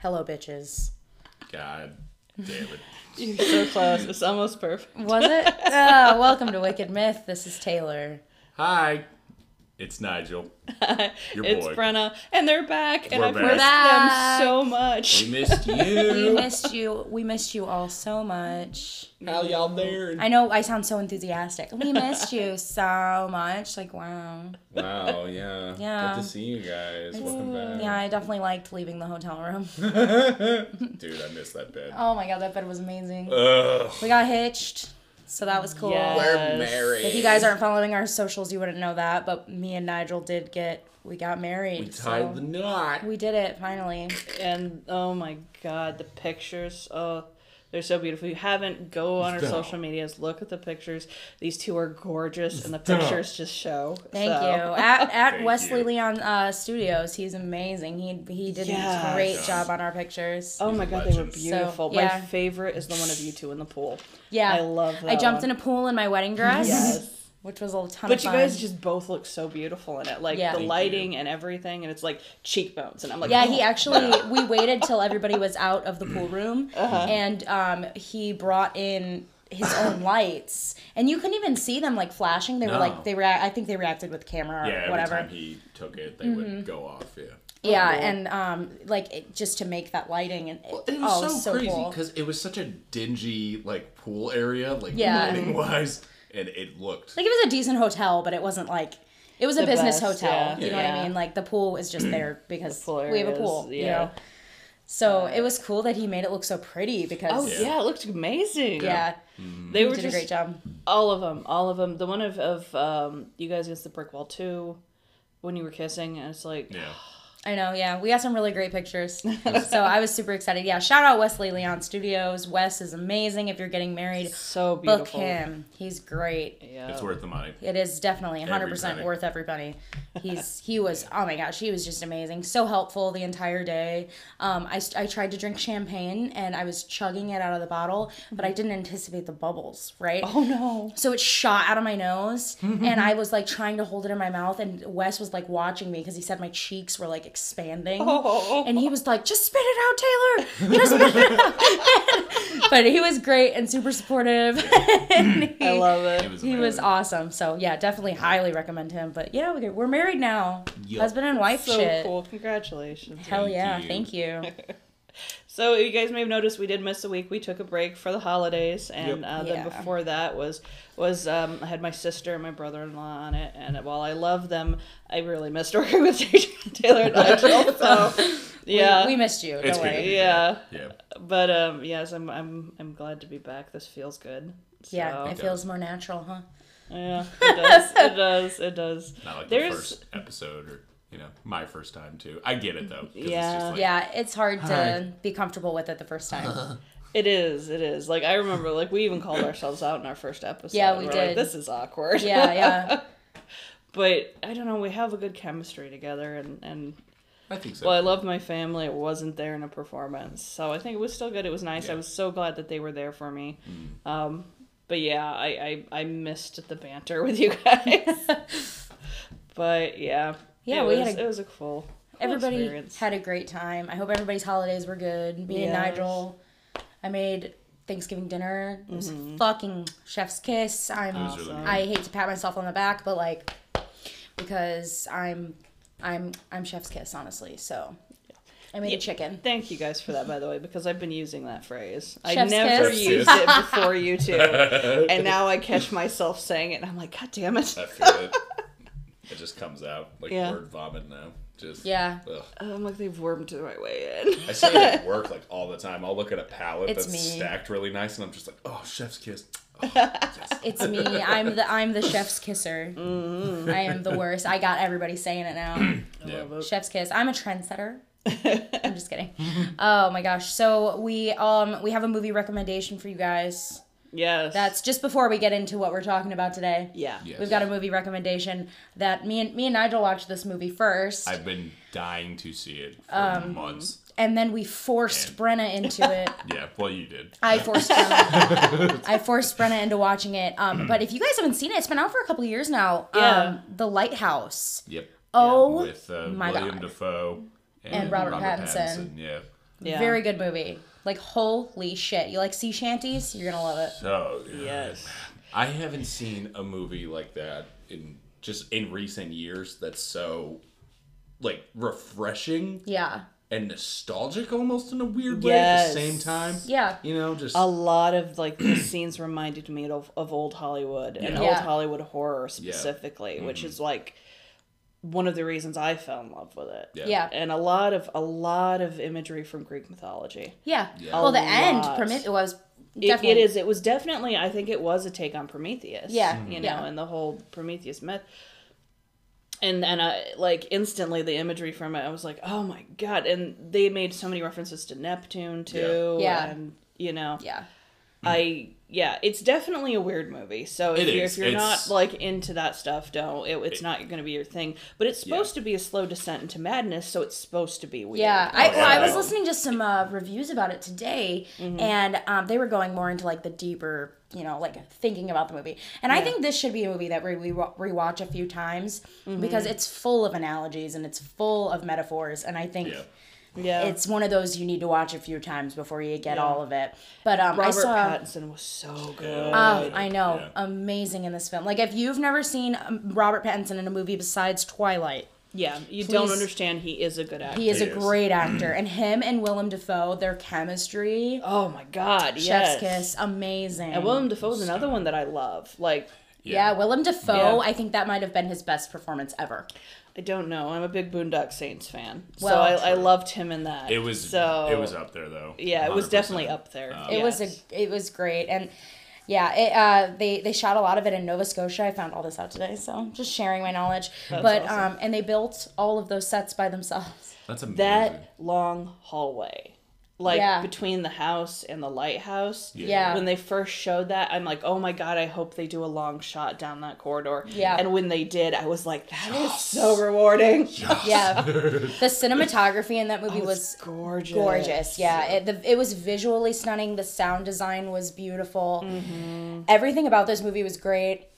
Hello, bitches. God damn it. You're so close. It's almost perfect. Was it? oh, welcome to Wicked Myth. This is Taylor. Hi. It's Nigel. Your it's boy. Brenna, and they're back, and We're I've back. missed back. them so much. We missed We you. missed you. We missed you all so much. How y'all doing? I know I sound so enthusiastic. We missed you so much. Like, wow. Wow, yeah. Yeah. Good to see you guys. Welcome back. Yeah, I definitely liked leaving the hotel room. Dude, I missed that bed. Oh my god, that bed was amazing. Ugh. We got hitched, so that was cool. Yes. We're married. If you guys aren't following our socials, you wouldn't know that, but me and Nigel did get we got married. We tied so the knot. we did it finally. And oh my god, the pictures. Oh, they're so beautiful. If you haven't, go on our social medias, look at the pictures. These two are gorgeous, and the Stop. pictures just show. Thank So- you. At at Thank Wesley you. Leon uh, Studios, he's amazing. He he did Yes. a great Yes. job on our pictures. Oh These my are god, they were legends. So, beautiful. yeah. My favorite is the one of you two in the pool. yeah, I love that. I jumped one. in a pool in my wedding dress, Yes. Which was a ton But of you fun. guys just both look so beautiful in it. Like Yeah. the Thank lighting and everything, and it's like cheekbones. And I'm like, Yeah, oh. he actually we waited till everybody was out of the pool room, Uh-huh. and um, he brought in his own lights, and you couldn't even see them like flashing. They were No. like they were. I think they reacted with camera or Yeah, every whatever. time he took it, they Mm-hmm. would go off. Yeah. yeah, cool. and um, like it, just to make that lighting and Well, it oh, was so, crazy cool. because it was such a dingy like pool area, like Yeah. lighting wise, and it looked. Like it was a decent hotel, but it wasn't like it was a business best, hotel. yeah. You know what I mean? Like the pool is just there because pool we have a pool. is- You know. So it was cool that he made it look so pretty because Oh Yeah. yeah. it looked amazing. yeah, they were did just a great job. all of them, all of them. The one of of um, you guys against the brick wall too, when you were kissing, and it's like, Yeah. I know, yeah. We got some really great pictures. so I was super excited. Yeah, shout out Wesley Leon Studios. Wes is amazing. If you're getting married, so book beautiful. him. He's great. Yeah, It's worth the money. It is definitely 100% Every worth every penny. He's he was oh my gosh, he was just amazing. So helpful the entire day. Um I, I tried to drink champagne and I was chugging it out of the bottle, but I didn't anticipate the bubbles, right? Oh no. So it shot out of my nose, and I was like trying to hold it in my mouth, and Wes was like watching me because he said my cheeks were like expanding, Oh. and he was like, "Just spit it out, Taylor. Just spit it out." but he was great and super supportive. and he, I love it. It was. He was awesome. So yeah, definitely highly recommend him. But yeah, we're we're married now, Yup. husband and wife. so shit. cool. Congratulations. Hell Thank yeah, you. thank you. So you guys may have noticed we did miss a week. We took a break for the holidays, and Yep. uh, Yeah. then before that was was um, I had my sister and my brother in law on it. And while I love them, I really missed working with Taylor and Nigel. So yeah, we, we missed you. It's Don't worry. yeah. Yeah. But um, yes, I'm I'm I'm glad to be back. This feels good. Yeah, it feels more natural, huh? yeah, it does. It does. It does. Not like There's- the first episode or you know my first time too. I get it though. 'cause It's Yeah. just like, Yeah, it's hard to Hi. be comfortable with it the first time. It is. It is. Like I remember, like we even called ourselves out in our first episode. Yeah, we We're did. Like, this is awkward. yeah, yeah. but I don't know. We have a good chemistry together, and and I think so. well, I love my family. It wasn't there in a performance, so I think it was still good. It was nice. I was so glad that they were there for me. Mm. Um, but yeah, I, I I missed the banter with you guys. but yeah, Yeah, it we was, had a- it was a cool. cool Everybody experience. had a great time. I hope everybody's holidays were good. Me and Nigel, I made Thanksgiving dinner. It was Mm-hmm. fucking chef's kiss. I'm. It was really Awesome. I hate to pat myself on the back, but like, because I'm, I'm, I'm chef's kiss, honestly. So, I made Yeah. a chicken. Thank you guys for that, by the way, because I've been using that phrase. I Chef's never kiss? used it before you two, and now I catch myself saying it, and I'm like, God damn it! I feel it. It just comes out like Yeah. word vomit now. Just Yeah. Ugh. I'm like, they've wormed the right way in. I say it at work like all the time. I'll look at a palette It's that's me. stacked really nice, and I'm just like, oh, chef's kiss. Oh, yes. It's me. I'm the I'm the chef's kisser. Mm-hmm. I am the worst. I got everybody saying it now. Yeah. Chef's kiss. I'm a trendsetter. I'm just kidding. Oh my gosh. So we um we have a movie recommendation for you guys. Yes. That's just before we get into what we're talking about today. yeah. Yes. We've got a movie recommendation that me and me and Nigel watched this movie first, I've been dying to see it for Um, months. and then we forced Brenna into it. Yeah, well, you did. I forced Brenna. I forced Brenna into watching it. Um, but if you guys haven't seen it, it's been out for a couple years now. Yeah. Um, The Lighthouse. Yep. Oh With uh, my Willem God. Dafoe And Robert Pattinson. Yeah. Yeah. Very good movie. Like holy shit. You like sea shanties? You're gonna love it. So good. Yes. I haven't seen a movie like that in just in recent years that's so like refreshing Yeah. and nostalgic almost in a weird way Yes. at the same time. Yeah. You know, just A lot of like the scenes reminded me of, of old Hollywood and Yeah. old Hollywood horror specifically, which mm-hmm. is like one of the reasons I fell in love with it. Yeah. Yeah. And a lot of a lot of imagery from Greek mythology. Yeah. Yeah. Well, the A end lot. Promet- it was It, it is. It was definitely. I think it was a take on Prometheus. Yeah. Mm-hmm. You know, Yeah. and the whole Prometheus myth. And and I like instantly the imagery from it. I was like, oh my god! And they made so many references to Neptune too. Yeah. Yeah. And you know, Yeah. I yeah, it's definitely a weird movie. So if It you're if you're not like into that stuff, don't. It, it's not going to be your thing. But it's supposed to be a slow descent into madness, so it's supposed to be weird. Yeah, I, Oh, well, I was listening to some uh, reviews about it today, Mm-hmm. and um, they were going more into like the deeper, you know, like thinking about the movie. And I think this should be a movie that we we wa- rewatch a few times Mm-hmm. because it's full of analogies and it's full of metaphors, and I think. yeah. Yeah. It's one of those you need to watch a few times before you get Yeah. all of it. But um, I Robert saw. Pattinson was so good. Oh, I know, Yeah. amazing in this film. Like if you've never seen um, Robert Pattinson in a movie besides Twilight, yeah, you don't understand. He is a good actor. he is He a is. great actor, and him and Willem Dafoe, their chemistry. Oh my god, Chef's yes. kiss, amazing. And Willem Dafoe is another one that I love. Like, yeah, Willem Dafoe. Yeah. I think that might have been his best performance ever. I don't know. I'm a big Boondock Saints fan, Well- so I, I loved him in that. It was so it was up there though. Yeah, it was definitely up there. Um, It was a, it was great, and yeah, it, uh, they they shot a lot of it in Nova Scotia. I found all this out today, so just sharing my knowledge. but awesome. um, and they built all of those sets by themselves. That's amazing. that long hallway like Yeah. between the house and the lighthouse Yeah. when they first showed that i'm like oh my god i hope they do a long shot down that corridor Yeah. and when they did i was like that is so rewarding Yeah, the cinematography in that movie Oh, was gorgeous gorgeous. Yeah, it, the, it was visually stunning. The sound design was beautiful. Mm-hmm. Everything about this movie was great.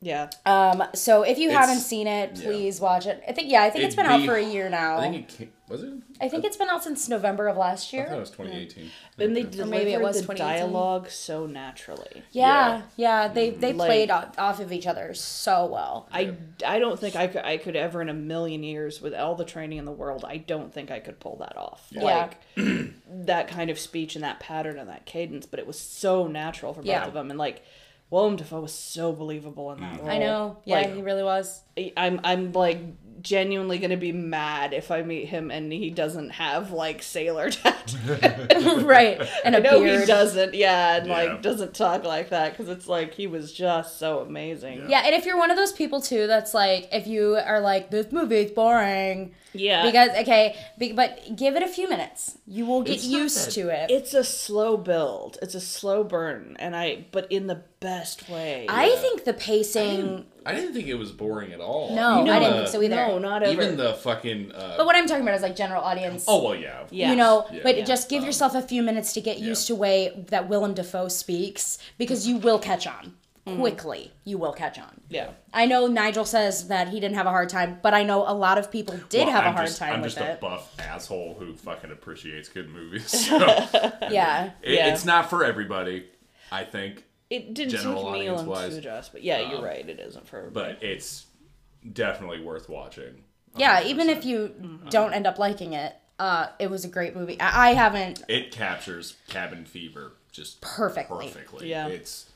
yeah Um, so if you It's- haven't seen it, yeah. please watch it. I think yeah, I think it's it's been out for a year now. I think it came, was it? I think it's been out since November of last year. I thought it was 2018. and they delivered maybe it was the 2018. dialogue so naturally Yeah, yeah, they they mm. Like- played o- off of each other so well. I, I don't think I could I could ever in a million years with all the training in the world I don't think I could pull that off Yeah. like that kind of speech and that pattern and that cadence but it was so natural for both Yeah. of them and like Willem Dafoe was so believable in that mm. role. I know. Yeah, Like, he really was. I'm I'm like genuinely gonna be mad if I meet him and he doesn't have like sailor tattoo. right, and a I know beard. he doesn't, yeah, and Yeah. like doesn't talk like that because it's like he was just so amazing. Yeah, and if you're one of those people too, that's like, if you are like, this movie's boring, Yeah, because okay, be, but give it a few minutes, you will get It's used to it. it's a slow build. It's a slow burn, and I but in the best way. I think the pacing. I didn't think it was boring at all. No, Even I didn't the- think so either. no, not ever. Even the fucking. Uh, But what I'm talking about is like general audience. oh well, yeah. Yeah. You know, Yeah. but Yeah. just give yourself a few minutes to get used to way that Willem Dafoe speaks because you will catch on Mm-hmm. quickly. You will catch on. yeah. I know Nigel says that he didn't have a hard time, but I know a lot of people did Well, have a I'm hard just, time I'm with just it. a buff asshole who fucking appreciates good movies. So it, Yeah. Yeah. it's not for everybody, I think, It didn't General take me long audience-wise. to adjust, but yeah, you're Um, right. It isn't for everybody. but it's definitely worth watching. Yeah, even if you Mm-hmm. don't end up liking it, uh, it was a great movie. I, I haven't. It captures cabin fever just Perfectly. Perfectly. Yeah. It's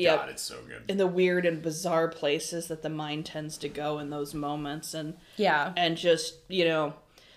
yeah, God, it's so good. in the weird and bizarre places that the mind tends to go in those moments, and Yeah. and just you know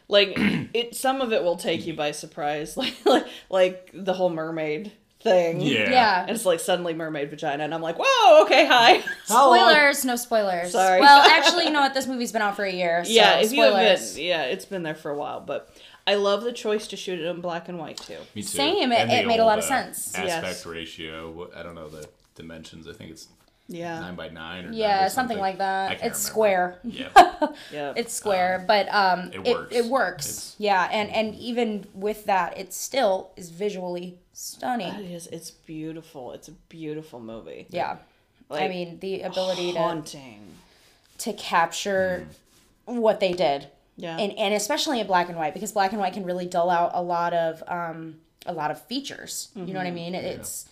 like it some of it will take you by surprise like like, like the whole mermaid thing Yeah. Yeah. and it's like suddenly mermaid vagina and i'm like whoa okay hi Spoilers, no spoilers. Sorry. Well, actually, you know what? This movie's been out for a year. So yeah if you spoilers. haven't yeah it's been there for a while but i love the choice to shoot it in black and white too Me too. Same, it- And the it made a lot of uh, sense. Aspect Yes. ratio. I don't know the dimensions. I think it's yeah nine by nine or nine Yeah, by something like that. It's remember. square. Yeah. yeah It's square, but um, it it, works. it works. It's- yeah, and and even with that, it still is visually stunning. is it's beautiful it's a beautiful movie Yeah, I mean the ability to haunting to capture what they did Yeah. and and especially in black and white because black and white can really dull out a lot of um a lot of features. You know what I Mm-hmm. mean? It, It's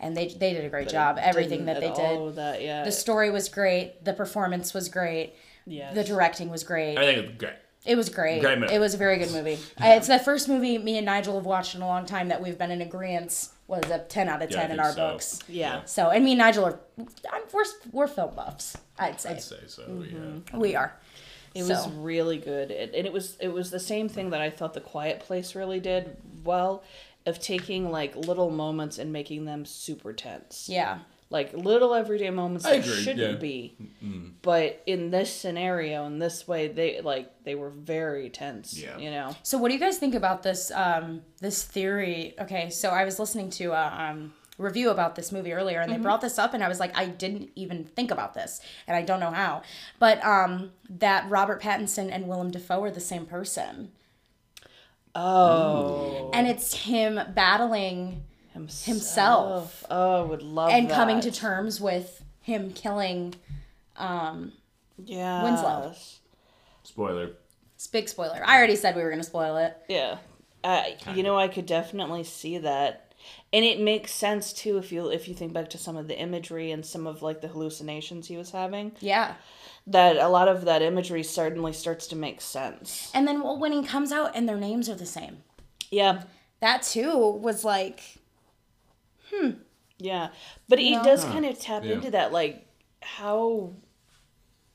and they they did a great job. Everything that they did. That, yeah. The story was great. The performance was great. Yes. The directing was great. I think it's great. It was great. Great movie. It was a very good movie. I, it's the first movie me and Nigel have watched in a long time that we've been in agreement was a ten out of Yeah, ten in our so. books. yeah. So and me and Nigel are I'm, we're we're film buffs. I'd say I'd say so. Mm-hmm. Yeah. we are. It So. was really good, it, and it was it was the same thing that I thought The Quiet Place really did well, of taking like little moments and making them super tense. Yeah. like little everyday moments I that agree, shouldn't yeah. be. But in this scenario, in this way, they like they were very tense. Yeah. you know. So what do you guys think about this um this theory? Okay, so I was listening to a um review about this movie earlier and they brought this up and I was like I didn't even think about this and I don't know how. But um that Robert Pattinson and Willem Dafoe are the same person. Oh, And it's him battling Himself. Oh, would love and coming to terms with him killing yeah Winslow. Spoiler. it's big spoiler. I already said we were gonna spoil it. Yeah, uh, you know, I could definitely see that, and it makes sense too if you if you think back to some of the imagery and some of like the hallucinations he was having. Yeah. That a lot of that imagery suddenly starts to make sense. And then well, when he comes out and their names are the same. Yeah, That too was like hmm. yeah, but it know? does kind of tap Yeah. into that, like how,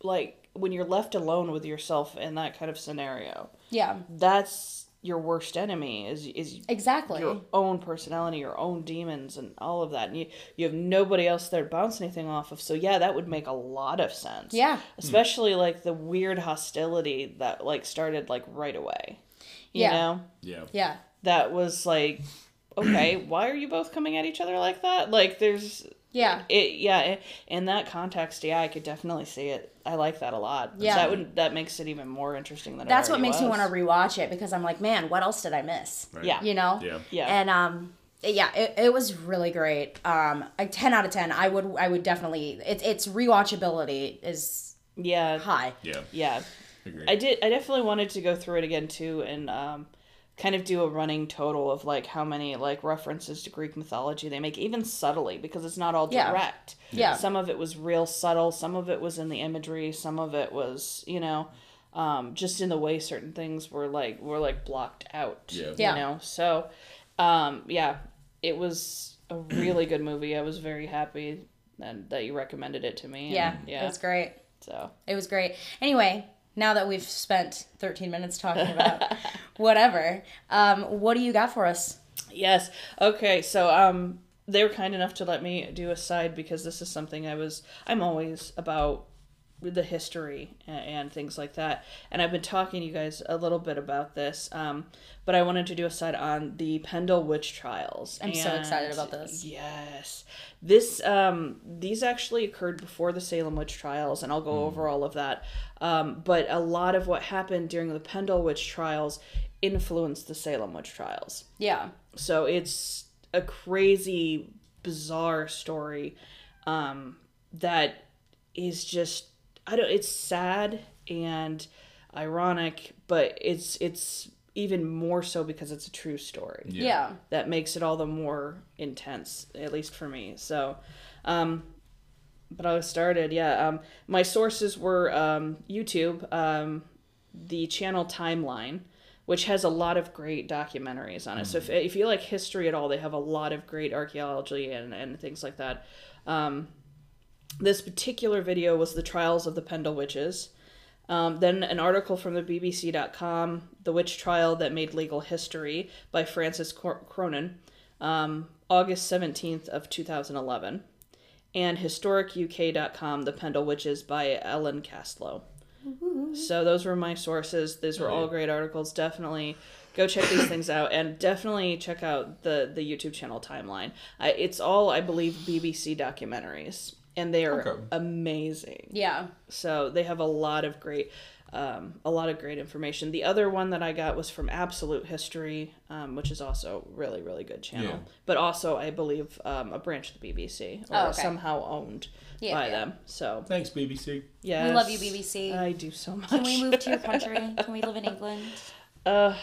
like when you're left alone with yourself in that kind of scenario. yeah, That's your worst enemy is is exactly. your own personality, your own demons, and all of that. And you, you have nobody else there to bounce anything off of. So, yeah, that would make a lot of sense. Yeah. Hmm. Especially like the weird hostility that like started like right away. You Yeah. know? Yeah. Yeah. That was like, okay, why are you both coming at each other like that? Like, there's. Yeah. It yeah i- in that context yeah I could definitely see it I like that a lot Yeah. that would that makes it even more interesting than it That's what already makes me want to rewatch it because I'm like, man, what else did I miss? Right. Yeah. You know? Yeah. Yeah. And um yeah, it, it was really great. Um a 10 out of 10. I would I would definitely it's it's rewatchability is yeah high. Yeah. yeah Agreed. I did. I definitely wanted to go through it again too, and um, kind of do a running total of like how many like references to Greek mythology they make, even subtly, because it's not all Yeah. direct. Yeah. Some of it was real subtle. Some of it was in the imagery. Some of it was, you know, um, just in the way certain things were like were like blocked out. Yeah. Yeah. You know. So, um, yeah, it was a really good movie. I was very happy and that you recommended it to me. and, Yeah. Yeah. It was great. so. It was great. Anyway, now that we've spent 13 minutes talking about whatever, um, what do you got for us? Yes. Okay. So um, they were kind enough to let me do a side because this is something I was. I'm always about the history and, and things like that, and I've been talking to you guys a little bit about this. Um, but I wanted to do a side on the Pendle witch trials. I'm so excited about this. Yes. This um these actually occurred before the Salem witch trials and I'll go over all of that. Um but a lot of what happened during the Pendle witch trials influenced the Salem witch trials. Yeah. So it's a crazy, bizarre story um, that is just I don't. It's sad and ironic, but it's it's even more so because it's a true story Yeah. that makes it all the more intense, at least for me. So, um, but I started, yeah. Um, my sources were um, YouTube, um, the channel Timeline, which has a lot of great documentaries on it. So if, if you like history at all, they have a lot of great archaeology and, and things like that. Um, this particular video was the trials of the Pendle witches. Um, then an article from the BBC.com, The Witch Trial That Made Legal History by Frances Cronin, um, August 17th of 2011. And HistoricUK.com, The Pendle Witches by Ellen Castelow. So those were my sources. These were all great articles. Definitely go check these things out, and definitely check out the the YouTube channel Timeline. I, it's all I believe BBC documentaries, and they are Okay. amazing. Yeah. So they have a lot of great, um, a lot of great information. The other one that I got was from Absolute History, um, which is also really really good channel, Yeah. but also I believe um, a branch of the BBC or Oh, okay. somehow owned Yeah, by yeah. them. So Thanks, BBC. yeah, we love you, BBC. I do so much. Can we move to your country? Can we live in England? Uh,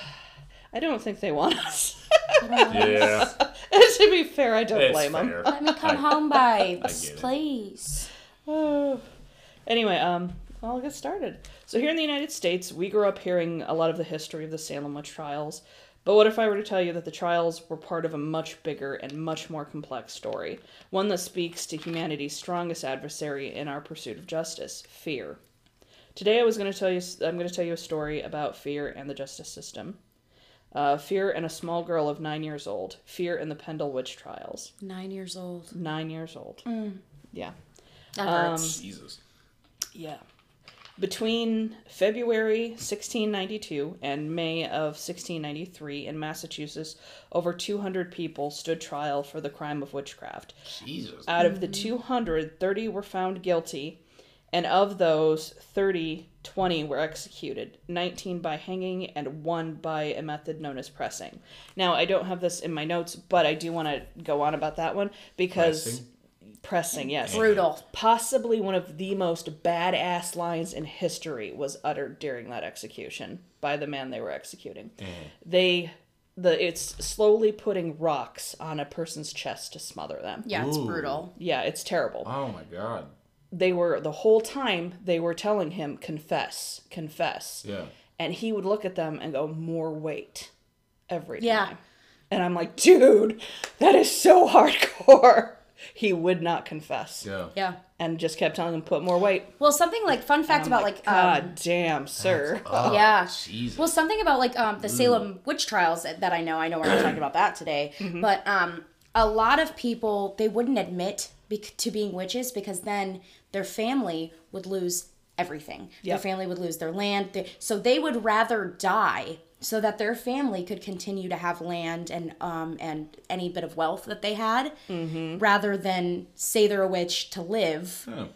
I don't think they want us. Yeah. to be fair, I don't it's blame them. fair. Let me come I- home, babes, please. Oh. Anyway, um, I'll get started. So here in the United States, we grew up hearing a lot of the history of the Salem witch trials. But what if I were to tell you that the trials were part of a much bigger and much more complex story, one that speaks to humanity's strongest adversary in our pursuit of justice, fear. Today, I was going to tell you. I'm going to tell you a story about fear and the justice system. Uh, fear and a small girl of nine years old. Fear in the Pendle witch trials. Nine years old. Nine years old. Yeah. That Um, hurts. Jesus. Yeah. Between February 1692 and May of 1693 in Massachusetts, over 200 people stood trial for the crime of witchcraft. Jesus. Out of the 200, 30 were found guilty, and of those, 30, 20 were executed, 19 by hanging and one by a method known as pressing. Now, I don't have this in my notes, but I do want to go on about that one because Pressing? pressing yes Brutal. possibly one of the most badass lines in history was uttered during that execution by the man they were executing. Mm. They the it's slowly putting rocks on a person's chest to smother them. Yeah, it's Ooh. brutal. Yeah, it's terrible. Oh my god. They were the whole time they were telling him confess, confess. Yeah. And he would look at them and go more weight every time. Yeah. And I'm like, "Dude, that is so hardcore." He would not confess Yeah. Yeah. and just kept telling him put more weight. Well, something like fun fact about like, God um, damn, sir. Oh, Yeah. Jesus. well, something about like um the Salem witch trials that, that I know. I know we're not talking about that today, Mm-hmm. but um a lot of people they wouldn't admit bec- to being witches because then their family would lose everything. Their family would lose their land. So they would rather die so that their family could continue to have land and um and any bit of wealth that they had Mm-hmm. rather than say they're a witch to live Oh.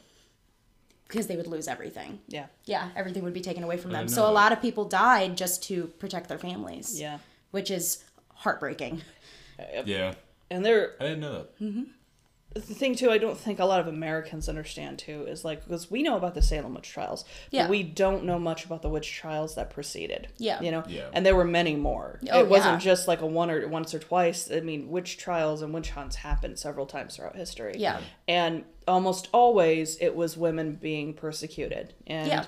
because they would lose everything. Yeah. Yeah, everything would be taken away from them. So a lot of people died just to protect their families. Yeah. Which is heartbreaking. Yeah. And they're I didn't know that. The thing too, I don't think a lot of Americans understand too is like because we know about the Salem witch trials, Yeah. but we don't know much about the witch trials that preceded. Yeah. you know, Yeah. and there were many more. Oh, it wasn't yeah. just like a one or once or twice. I mean, witch trials and witch hunts happened several times throughout history. Yeah. and almost always it was women being persecuted, and Yeah.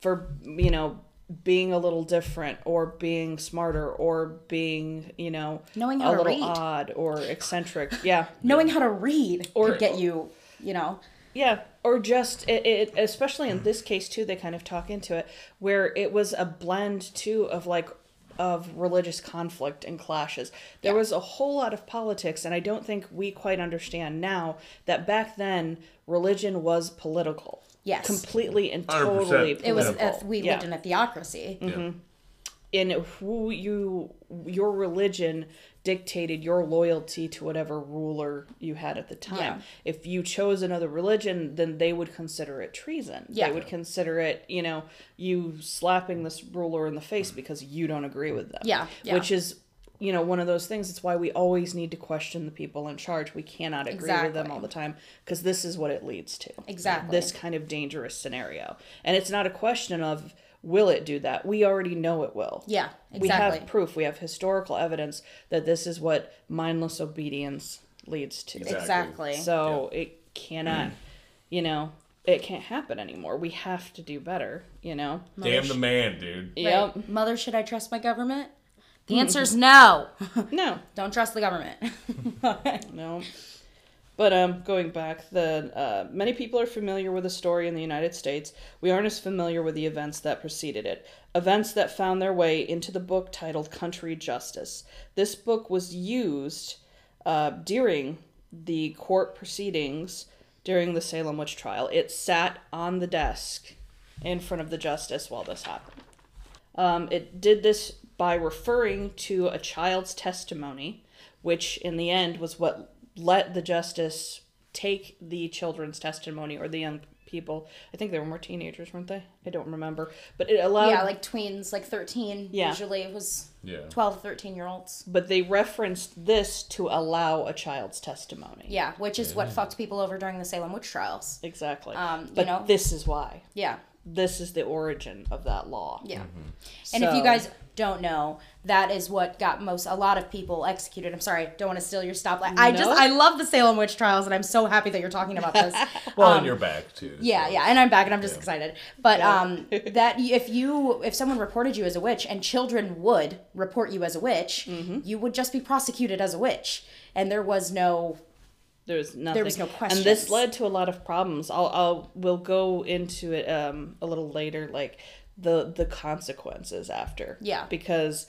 for you know being a little different or being smarter or being you know Knowing how a to little read. odd or eccentric yeah Knowing how to read Or- get you, you know. Yeah, or just it, it, especially in this case too, they kind of talk into it where it was a blend too of like of religious conflict and clashes. There Yeah. was a whole lot of politics, and I don't think we quite understand now that back then religion was political. Yes. completely and 100%. totally. It was political. if we Yeah. lived in a theocracy. Mm-hmm. Yeah. in who you your religion dictated your loyalty to whatever ruler you had at the time. Yeah. If you chose another religion, then they would consider it treason. Yeah. They would consider it, you know, you slapping this ruler in the face because you don't agree with them. Yeah, yeah. Which is you know, one of those things. It's why we always need to question the people in charge. We cannot agree with them all the time because this is what it leads to. Exactly. This kind of dangerous scenario. And it's not a question of will it do that? We already know it will. Yeah, exactly. We have proof. We have historical evidence that this is what mindless obedience leads to. Exactly. Exactly. So it cannot, you know, it can't happen anymore. We have to do better, you know? Damn the man, dude. Yep. Right. Mother, should I trust my government? The answer is no. No, Don't trust the government. no. But um, going back, the uh, many people are familiar with the story in the United States. We aren't as familiar with the events that preceded it. Events that found their way into the book titled Country Justice. This book was used uh, during the court proceedings during the Salem witch trial. It sat on the desk in front of the justice while this happened. Um, it did this by referring to a child's testimony, which in the end was what let the justice take the children's testimony or the young people. I think they were more teenagers, weren't they? I don't remember, but it allowed. yeah, like tweens, like 13. Yeah. Usually it was Yeah. 12 13 year olds. but they referenced this to allow a child's testimony. Yeah, which is what fucked people over during the Salem witch trials. Exactly. Um, you but know- this is why. Yeah. This is the origin of that law. Yeah. And if you guys don't know, that is what got most a lot of people executed. I'm sorry, don't want to steal your stoplight. I just I love the Salem witch trials, and I'm so happy that you're talking about this. Well, Um, and you're back too. Yeah, so- yeah, and I'm back, and I'm just excited. But um, that if you if someone reported you as a witch, and children would report you as a witch, Mm-hmm. you would just be prosecuted as a witch, and there was no There was nothing. There was no question. And this led to a lot of problems. I'll, I'll we'll go into it um, a little later, like the the consequences after. Yeah. Because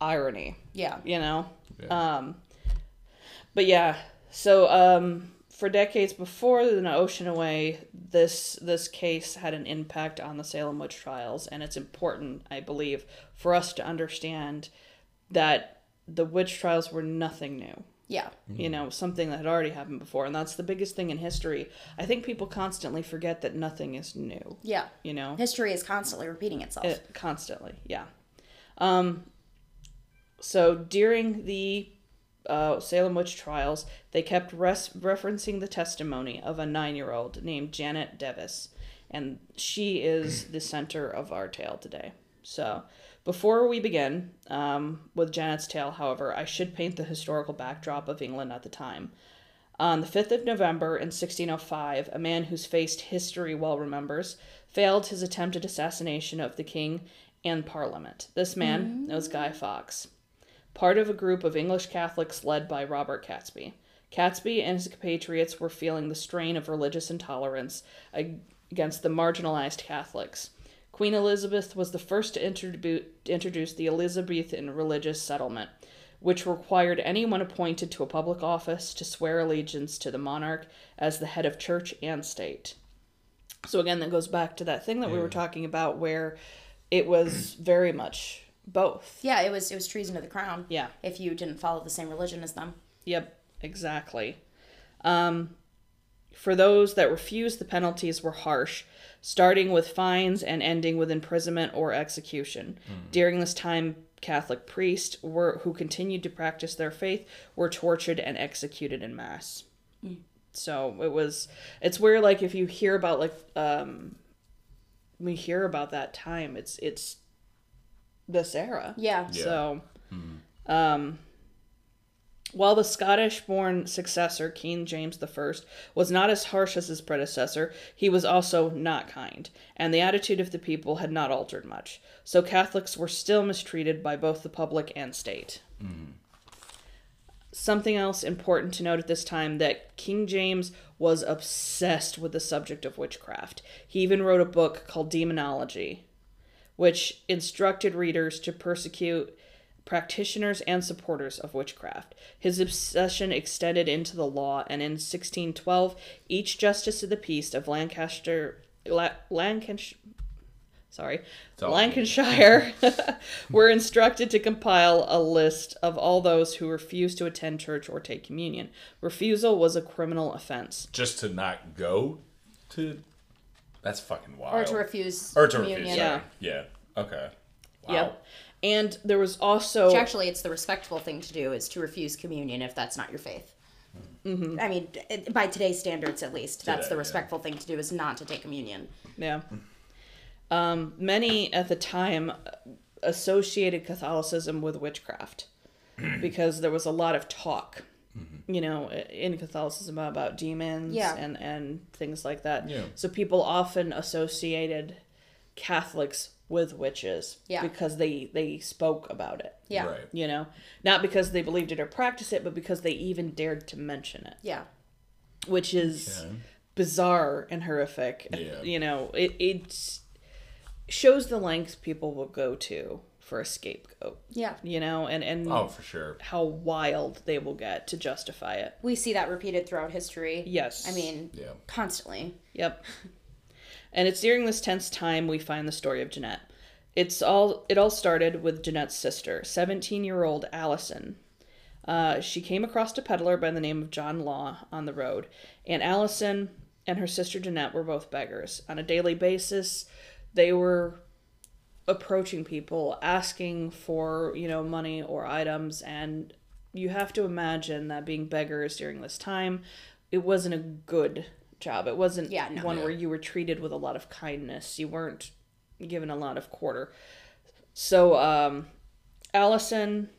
irony, yeah you know. Yeah. Um, but yeah, so um, for decades before the Ocean Away, this this case had an impact on the Salem witch trials, and it's important, I believe, for us to understand that the witch trials were nothing new yeah. You know something that had already happened before and that's the biggest thing in history. I think people constantly forget that nothing is new yeah. you know? History is constantly repeating itself. it, constantly yeah. Um so during the uh, salem witch trials they kept res- referencing the testimony of a nine-year-old named janet Device and she is the center of our tale today. So before we begin um, with janet's tale however i should paint the historical backdrop of england at the time on the 5th of November in 1605, a man whose face history well remembers failed his attempted assassination of the king and parliament. This man was Guy Fawkes, part of a group of English Catholics led by Robert Catesby. Catesby and his compatriots were feeling the strain of religious intolerance against the marginalized Catholics. Queen Elizabeth was the first to introdu- introduce the Elizabethan religious settlement, which required anyone appointed to a public office to swear allegiance to the monarch as the head of church and state. So again, that goes back to that thing that we were talking about where it was very much both. yeah, it was it was treason to the crown. Yeah. If you didn't follow the same religion as them. Yep, exactly. Um, for those that refused, the penalties were harsh, starting with fines and ending with imprisonment or execution. During this time, Catholic priests were who continued to practice their faith were tortured and executed in mass. So it was it's where like if you hear about like um we hear about that time, it's it's this era. Yeah. Yeah. So, um, while the Scottish born successor, King James I, was not as harsh as his predecessor, he was also not kind, and the attitude of the people had not altered much. So, Catholics were still mistreated by both the public and state. Mm-hmm. Something else important to note at this time that King James was obsessed with the subject of witchcraft. He even wrote a book called Demonology, which instructed readers to persecute practitioners and supporters of witchcraft. His obsession extended into the law, and in 1612, each justice of the peace of Lancaster, La- Lancashire, sorry, all Lancashire, were instructed to compile a list of all those who refused to attend church or take communion. Refusal was a criminal offense. Just to not go to. That's fucking wild. Or to refuse Or to communion. refuse. Yeah. Yeah. Okay. Wow. Yep. And there was also Which actually, it's the respectful thing to do is to refuse communion if that's not your faith. Mm-hmm. I mean, by today's standards, at least, that's Today, the yeah. respectful thing to do is not to take communion. Yeah. Um, many at the time associated Catholicism with witchcraft because there was a lot of talk, you know, in Catholicism about demons Yeah. and, and things like that. Yeah. So people often associated Catholics with witches Yeah. because they, they spoke about it. Yeah. Right. You know, not because they believed it or practiced it, but because they even dared to mention it Yeah. which is Okay. bizarre and horrific. Yeah. You know, it it shows the lengths people will go to for a scapegoat. Yeah. You know, and and Oh, for sure. how wild they will get to justify it. We see that repeated throughout history. Yes. I mean, Yeah. constantly. Yep. And it's during this tense time we find the story of Jeanette. It's all it all started with Jeanette's sister, 17-year-old Allison. Uh, she came across a peddler by the name of John Law on the road, and Allison and her sister Jeanette were both beggars. On a daily basis, they were approaching people, asking for, you know, money or items, and you have to imagine that being beggars during this time, it wasn't a good job. It wasn't Yeah, no. one Yeah. where you were treated with a lot of kindness. You weren't given a lot of quarter. So, um, Allison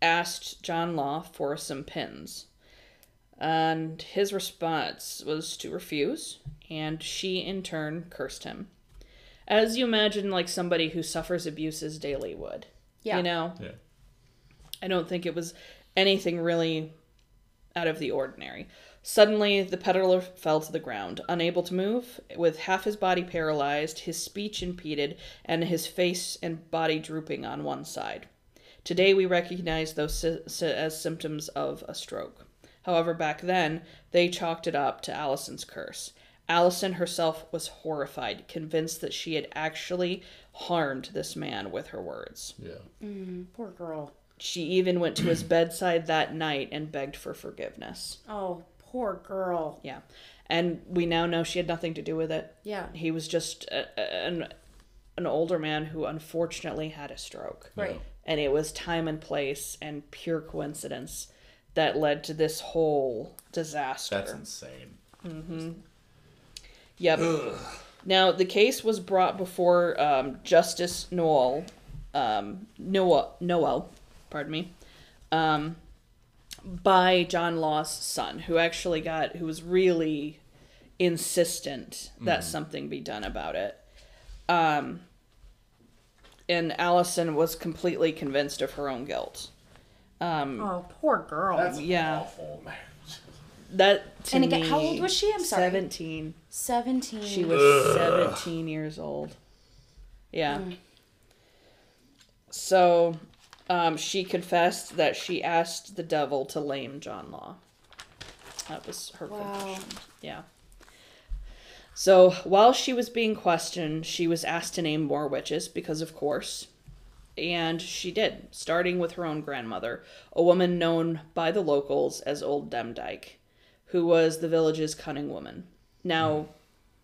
asked John Law for some pins. And his response was to refuse, and she in turn cursed him. As you imagine, like somebody who suffers abuses daily would. Yeah. You know? Yeah. I don't think it was anything really out of the ordinary. Suddenly, the peddler fell to the ground, unable to move, with half his body paralyzed, his speech impeded, and his face and body drooping on one side. Today, we recognize those sy- sy- as symptoms of a stroke. However, back then, they chalked it up to Allison's curse. Allison herself was horrified, convinced that she had actually harmed this man with her words. Yeah. Mm-hmm. Poor girl. She even went to his bedside that night and begged for forgiveness. Oh, poor girl. Yeah. And we now know she had nothing to do with it. Yeah. He was just a, a- an, an older man who unfortunately had a stroke. Right. And it was time and place and pure coincidence that led to this whole disaster. That's insane. Mm-hmm. Yep. Now the case was brought before um, Justice Noel, um, Noel, Noel, pardon me, um, by John Law's son, who actually got, who was really insistent that something be done about it. Um, and Allison was completely convinced of her own guilt. Um, Oh, poor girl. That's Yeah. awful, man. That to And again, me, how old was she? I'm sorry. Seventeen. 17. She was 17 years old. Yeah. So, um, she confessed that she asked the devil to lame John Law. That was her Wow. confession. Yeah. So, while she was being questioned, she was asked to name more witches because, of course. And she did, starting with her own grandmother, a woman known by the locals as Old Demdike, who was the village's cunning woman. Now,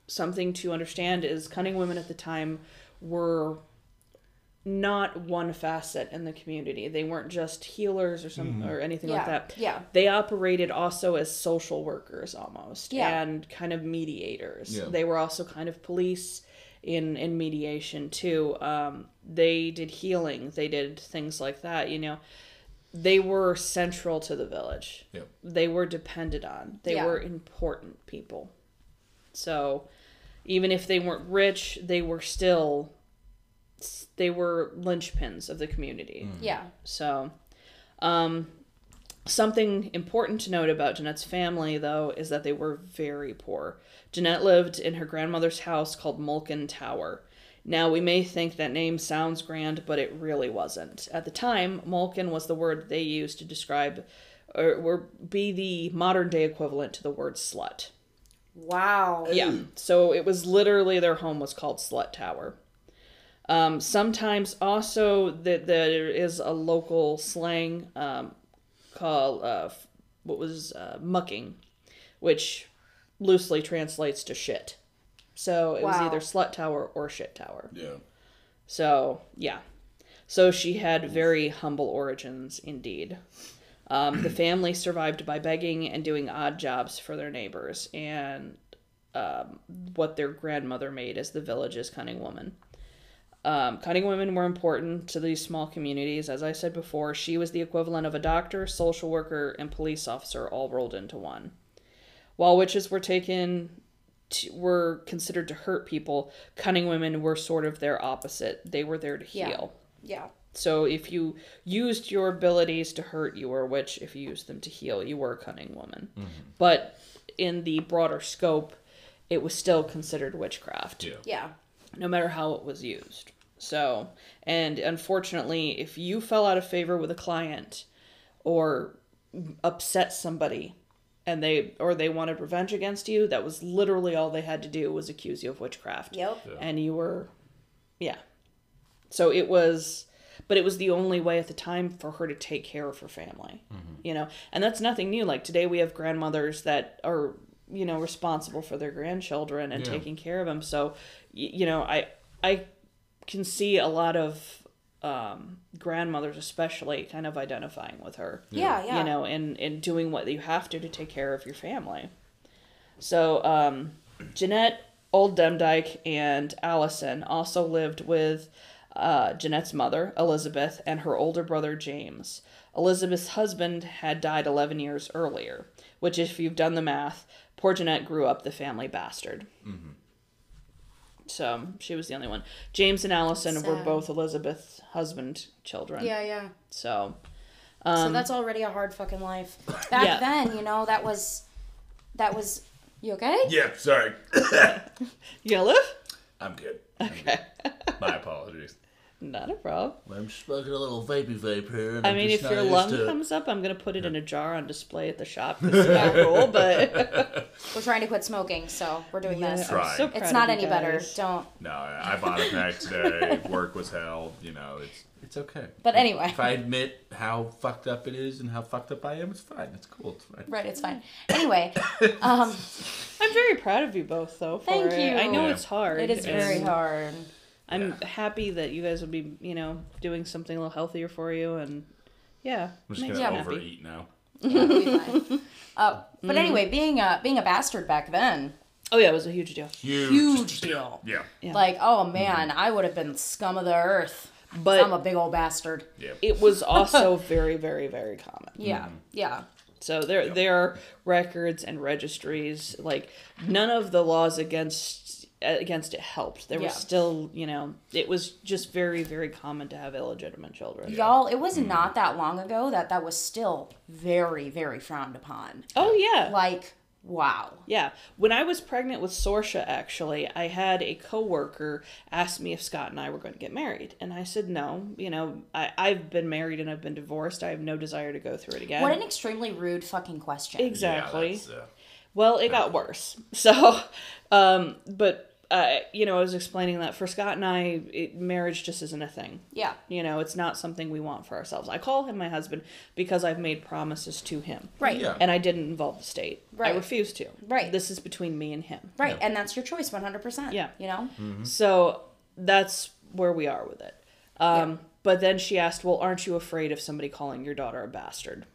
something to understand is cunning women at the time were not one facet in the community. They weren't just healers or some or anything like that. yeah. They operated also as social workers almost Yeah. and kind of mediators. Yeah. They were also kind of police in in mediation too. Um, they did healing. They did things like that, you know. They were central to the village Yep. they were depended on. They Yeah. were important people. So even if they weren't rich, they were still they were linchpins of the community. Yeah. So um something important to note about Jeanette's family though is that they were very poor. Jeanette lived in her grandmother's house called Malkin Tower. Now, we may think that name sounds grand, but it really wasn't. At the time, Malkin was the word they used to describe or, or be the modern day equivalent to the word slut. Wow. Yeah. So it was literally their home was called Slut Tower. Um, sometimes also that there is a local slang um, called uh, what was uh, mucking, which loosely translates to shit. So it was either slut tower or shit tower. Yeah. So yeah, so she had very humble origins indeed. Um, the family survived by begging and doing odd jobs for their neighbors, and um, what their grandmother made as the village's cunning woman. Um, cunning women were important to these small communities. As I said before, she was the equivalent of a doctor, social worker, and police officer all rolled into one. While witches were taken to, were considered to hurt people, cunning women were sort of their opposite. They were there to heal. Yeah. So if you used your abilities to hurt, you were a witch. If you used them to heal, you were a cunning woman. But in the broader scope, it was still considered witchcraft Yeah. Yeah. no matter how it was used. So, and unfortunately, if you fell out of favor with a client or upset somebody and they or they wanted revenge against you, that was literally all they had to do was accuse you of witchcraft. Yep. Yeah. And you were yeah. So it was but it was the only way at the time for her to take care of her family. Mm-hmm. You know, and that's nothing new. Like today, we have grandmothers that are you know responsible for their grandchildren and Yeah. taking care of them. So, y- you know, I I can see a lot of um, grandmothers, especially, kind of identifying with her Yeah, yeah. you know, and, and doing what you have to to take care of your family. So, um, Jeanette, Old Demdike, and Allison also lived with uh, Jeanette's mother, Elizabeth, and her older brother, James. Elizabeth's husband had died 11 years earlier, which, if you've done the math, poor Jeanette grew up the family bastard. So um, she was the only one. James and Allison were both Elizabeth's husband children. Yeah, yeah. So so um, that's already a hard fucking life. Back Yeah. then, you know, that was that was you okay? Yeah, sorry. you gonna live? I'm good. Okay. My apologies. Not a problem. I'm smoking a little vapey vape here. And I I'm mean, if your lung to comes up, I'm gonna put it in a jar on display at the shop. It's not cool, but We're trying to quit smoking, so we're doing this. I'm Try. so proud It's not you any better. Don't. No, I I bought a pack today. Work was hell. You know, it's it's okay. But anyway. if I admit how fucked up it is and how fucked up I am, it's fine. It's cool. It's fine. Right, it's fine. Anyway, um, I'm very proud of you both, though. For Thank it. you. I know Yeah. it's hard. it is very and hard. I'm happy that you guys would be, you know, doing something a little healthier for you, and yeah, I'm just makes gonna me happy. overeat now. It'll be fine. Uh, but mm-hmm. anyway, being a being a bastard back then, Oh yeah, it was a huge deal. Huge. huge deal. Yeah. Yeah. Like, oh mm-hmm. man, I would have been scum of the earth. But I'm a big old bastard. Yeah. it was also very, very, very common. Yeah, mm-hmm. yeah. So there there are records and registries. Like none of the laws against against it helped. There Yeah. was still, you know, it was just very very common to have illegitimate children. Y'all, it was not that long ago that that was still very, very frowned upon. Oh yeah. Like, wow. Yeah. When I was pregnant with Sorsha, actually, I had a coworker ask me if Scott and I were going to get married. And I said no. You know, I, I've been married and I've been divorced. I have no desire to go through it again. What an extremely rude fucking question. exactly. Yeah, Well, it got worse. So, um, but uh, you know, I was explaining that for Scott and I, it, marriage just isn't a thing. Yeah. You know, it's not something we want for ourselves. I call him my husband because I've made promises to him. Right. Yeah. And I didn't involve the state. Right. I Right. refused to. Right. This is between me and him. Right. And that's your choice 100%. Yeah. You know? So that's where we are with it. Um, But then she asked, Well, aren't you afraid of somebody calling your daughter a bastard?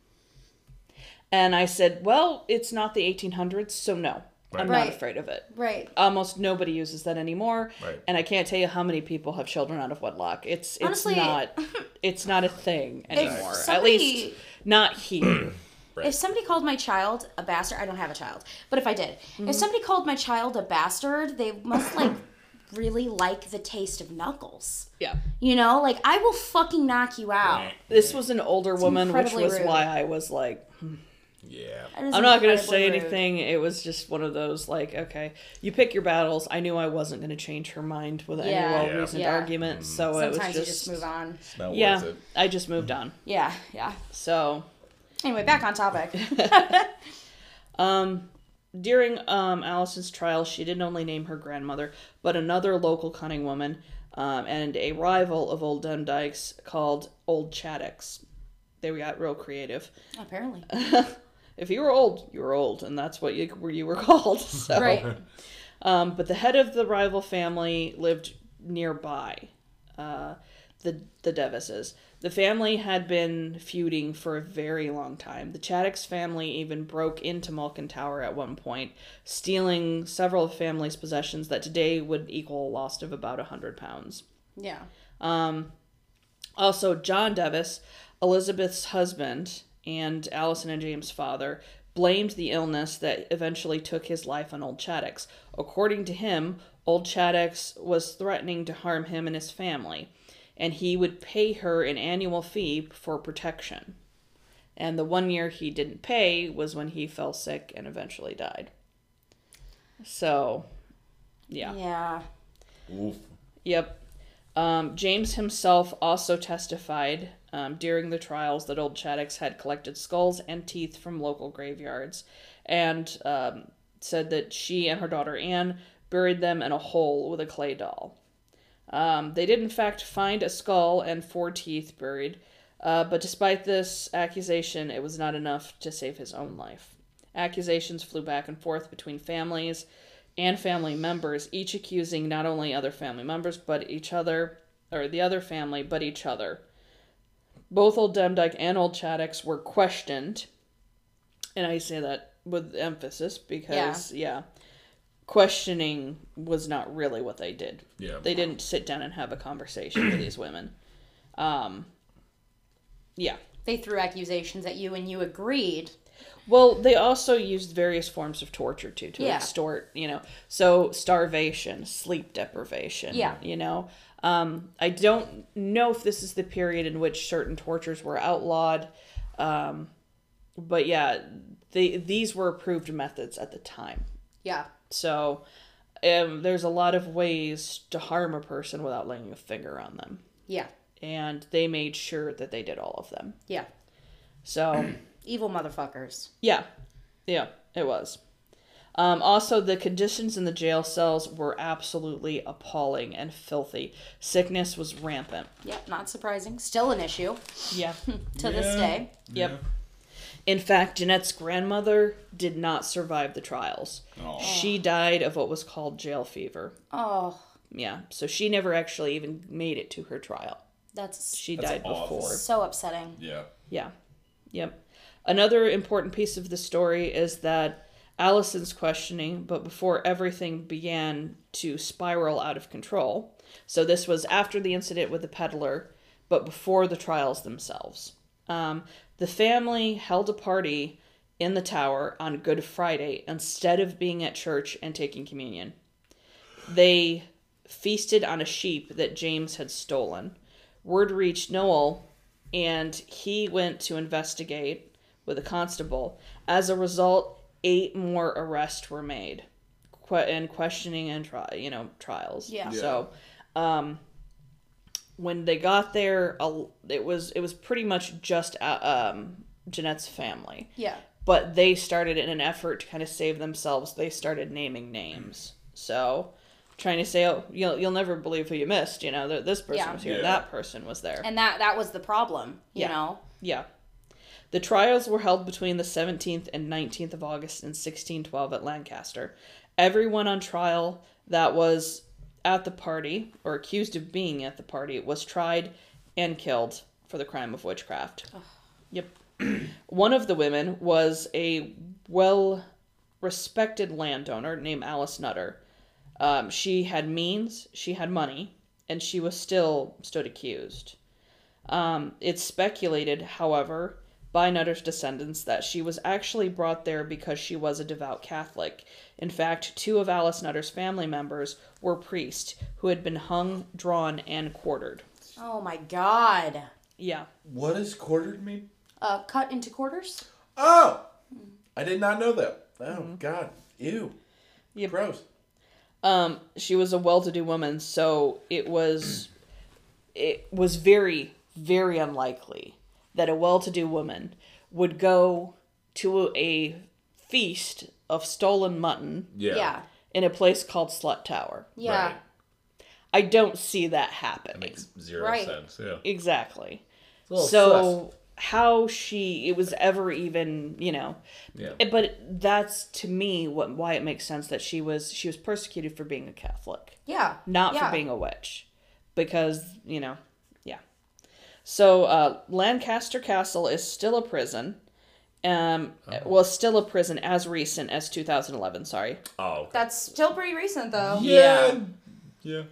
And I said, Well, it's not the 1800s, so no, I'm Right. not afraid of it. Right. Almost nobody uses that anymore, Right. and I can't tell you how many people have children out of wedlock. It's it's Honestly- not it's not a thing anymore. At somebody- least not here. If somebody called my child a bastard, I don't have a child, but if I did, Mm-hmm. if somebody called my child a bastard, they must like really like the taste of knuckles. yeah. You know, like I will fucking knock you out. This was an older woman, which incredibly was rude. why I was like, Yeah. I'm not going to say rude. anything. It was just one of those like, okay, you pick your battles. I knew I wasn't going to change her mind with any Yeah. well Yeah. reasoned Yeah. argument, so it was Sometimes just, you just move on. Not yeah. worth it. I just moved on. Yeah, yeah. So Anyway, back on topic. um, during um, Allison's trial, she didn't only name her grandmother, but another local cunning woman um, and a rival of Old Demdike's called Old Chattox. They got real creative. Apparently. If you were old, you were old, and that's what you were you were called. So. Right. Um, but the head of the rival family lived nearby, uh, the the Devices. The family had been feuding for a very long time. The Chattox family even broke into Malkin Tower at one point, stealing several of family's possessions that today would equal a loss of about a hundred pounds. Yeah. Um, Also, John Device, Elizabeth's husband and Allison and James' father, blamed the illness that eventually took his life on Old Chattox. According to him, Old Chattox was threatening to harm him and his family, and he would pay her an annual fee for protection. And the one year he didn't pay was when he fell sick and eventually died. So, yeah. Yeah. Oof. Yep. Um, James himself also testified um, during the trials that old Chattox had collected skulls and teeth from local graveyards and um, said that she and her daughter Anne buried them in a hole with a clay doll. Um, they did, in fact, find a skull and four teeth buried, uh, but despite this accusation, it was not enough to save his own life. Accusations flew back and forth between families and family members, each accusing not only other family members, but each other, or the other family, but each other. Both Old Demdike and Old Chattox were questioned, and I say that with emphasis because, yeah, questioning was not really what they did. Yeah. They didn't sit down and have a conversation with these women. Um, yeah. They threw accusations at you and you agreed. Well, they also used various forms of torture too to Yeah. extort, you know. So starvation, sleep deprivation. Yeah. You know. Um, I don't know if this is the period in which certain tortures were outlawed. Um, but yeah, they these were approved methods at the time. Yeah. So um, there's a lot of ways to harm a person without laying a finger on them. Yeah. And they made sure that they did all of them. Yeah. So Evil motherfuckers. Yeah, yeah, it was. Um, also, the conditions in the jail cells were absolutely appalling and filthy. Sickness was rampant. Yep, not surprising. Still an issue Yeah. to this day. Yep. In fact, Jeanette's grandmother did not survive the trials. Aw. She died of what was called jail fever. Oh, Yeah, so she never actually even made it to her trial. that's She That's died awful. before. so upsetting. Yeah. Yeah. Yep. Another important piece of the story is that Allison's questioning, but before everything began to spiral out of control. So this was after the incident with the peddler, but before the trials themselves. Um, the family held a party in the tower on Good Friday instead of being at church and taking communion. They feasted on a sheep that James had stolen. Word reached Nowell, and he went to investigate with a constable. As a result, eight more arrests were made, and questioning and try, you know, trials. Yeah. Yeah. So, um, when they got there, it was it was pretty much just uh, um, Jeanette's family Yeah. but they started in an effort to kind of save themselves they started naming names so trying to say oh you'll, you'll never believe who you missed you know that this person Yeah. was here Yeah. that person was there And that that was the problem, you Yeah. know. yeah the trials were held between the 17th and 19th of august in 1612 at lancaster everyone on trial that was at the party or accused of being at the party was tried and killed for the crime of witchcraft yep one of the women was a well respected landowner named Alice Nutter. Um, she had means, she had money, and she was still stood accused. Um, it's speculated, however, by Nutter's descendants that she was actually brought there because she was a devout Catholic. In fact, two of Alice Nutter's family members were priests who had been hung, drawn, and quartered. Oh my god. Yeah. What does quartered mean? Uh, cut into quarters. Oh, I did not know that. Oh God, ew, Yep. gross. um she was a well-to-do woman so it was it was very very unlikely that a well-to-do woman would go to a feast of stolen mutton Yeah. Yeah. in a place called Slut Tower. Yeah. Right. I don't see that happening. Makes zero Right. sense. Yeah. exactly. a little So how she it was ever even, you know, Yeah. it- but that's to me what why it makes sense that she was she was persecuted for being a Catholic. Yeah. not Yeah. for being a witch because you know yeah so uh, lancaster castle is still a prison um well still a prison as recent as 2011 sorry Oh. okay. That's still pretty recent though. Yeah. Yeah.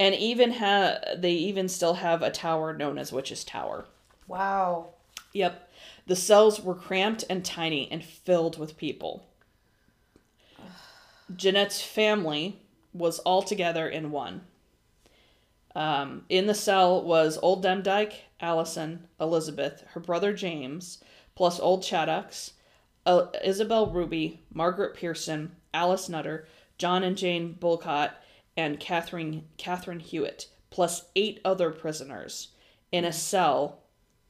and even ha they even still have a tower known as witch's tower Wow. yep the cells were cramped and tiny and filled with people jeanette's family was all together in one Um, in the cell was Old Demdike, Allison, Elizabeth, her brother James, plus Old Chattox, uh, Isabel Robey, Margaret Pearson, Alice Nutter, John and Jane Bulcott, and Catherine Catherine Hewitt, plus eight other prisoners in a cell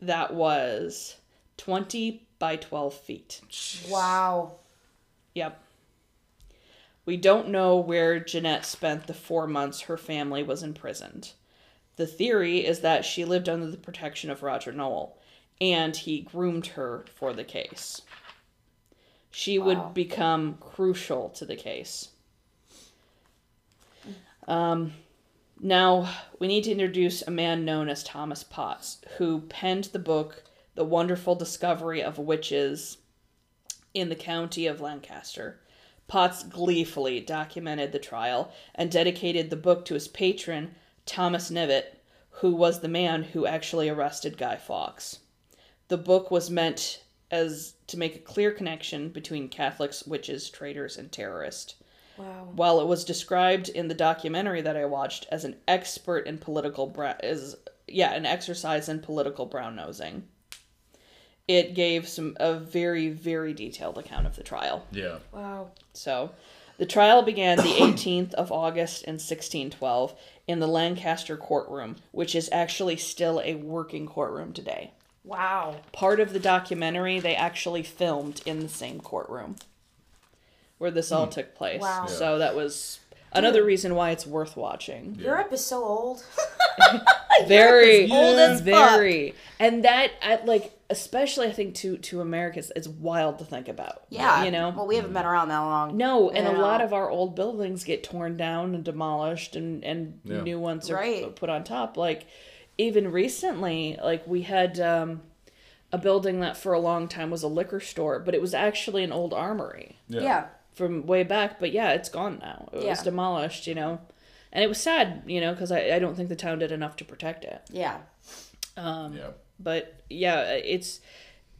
that was twenty by twelve feet. Wow. Yep. We don't know where Jeanette spent the four months her family was imprisoned. The theory is that she lived under the protection of Roger Nowell, and he groomed her for the case. She Wow. would become crucial to the case. Um, now, we need to introduce a man known as Thomas Potts, who penned the book The Wonderful Discovery of Witches in the County of Lancaster. Potts gleefully documented the trial and dedicated the book to his patron, Thomas Knyvet, who was the man who actually arrested Guy Fawkes. The book was meant as to make a clear connection between Catholics, witches, traitors, and terrorists. Wow. While it was described in the documentary that I watched as an expert in political bra- is yeah, an exercise in political brown nosing. It gave some a very very detailed account of the trial. Yeah. Wow. So, the trial began the 18th of August in 1612 in the Lancaster courtroom, which is actually still a working courtroom today. Wow. Part of the documentary they actually filmed in the same courtroom where this all hmm. took place. Wow. So that was another reason why it's worth watching. Europe is so old. Very old as fuck. very. And that I, like especially I think to to Americans it's wild to think about. Yeah. You know. Well, we haven't been around that long. No, and a You lot of our old buildings get torn down and demolished, and and Yeah. new ones are Right. put on top. Like even recently, like we had um, a building that for a long time was a liquor store, but it was actually an old armory Yeah. Yeah. From way back. But yeah, it's gone now. It was demolished, you know, and it was sad, you know, because I I don't think the town did enough to protect it. Yeah. Um, yeah. But yeah, it's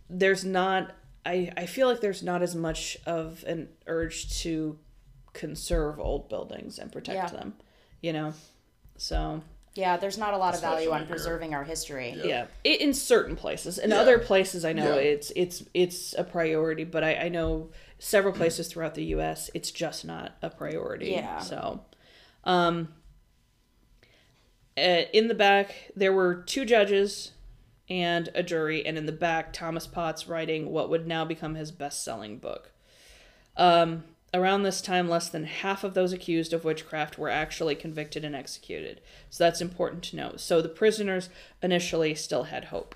there's not. I, I feel like there's not as much of an urge to conserve old buildings and protect Yeah. them, you know. So Yeah. There's not a lot of value on preserving our history. Yeah. yeah, i in certain places, in Yeah. other places, I know Yeah. it's it's it's a priority, but I, I know several places throughout the U.S. it's just not a priority. Yeah. So, um, uh, in the back there were two judges and a jury, and in the back Thomas Potts writing what would now become his best-selling book. Um, around this time, less than half of those accused of witchcraft were actually convicted and executed. So that's important to note. So the prisoners initially still had hope.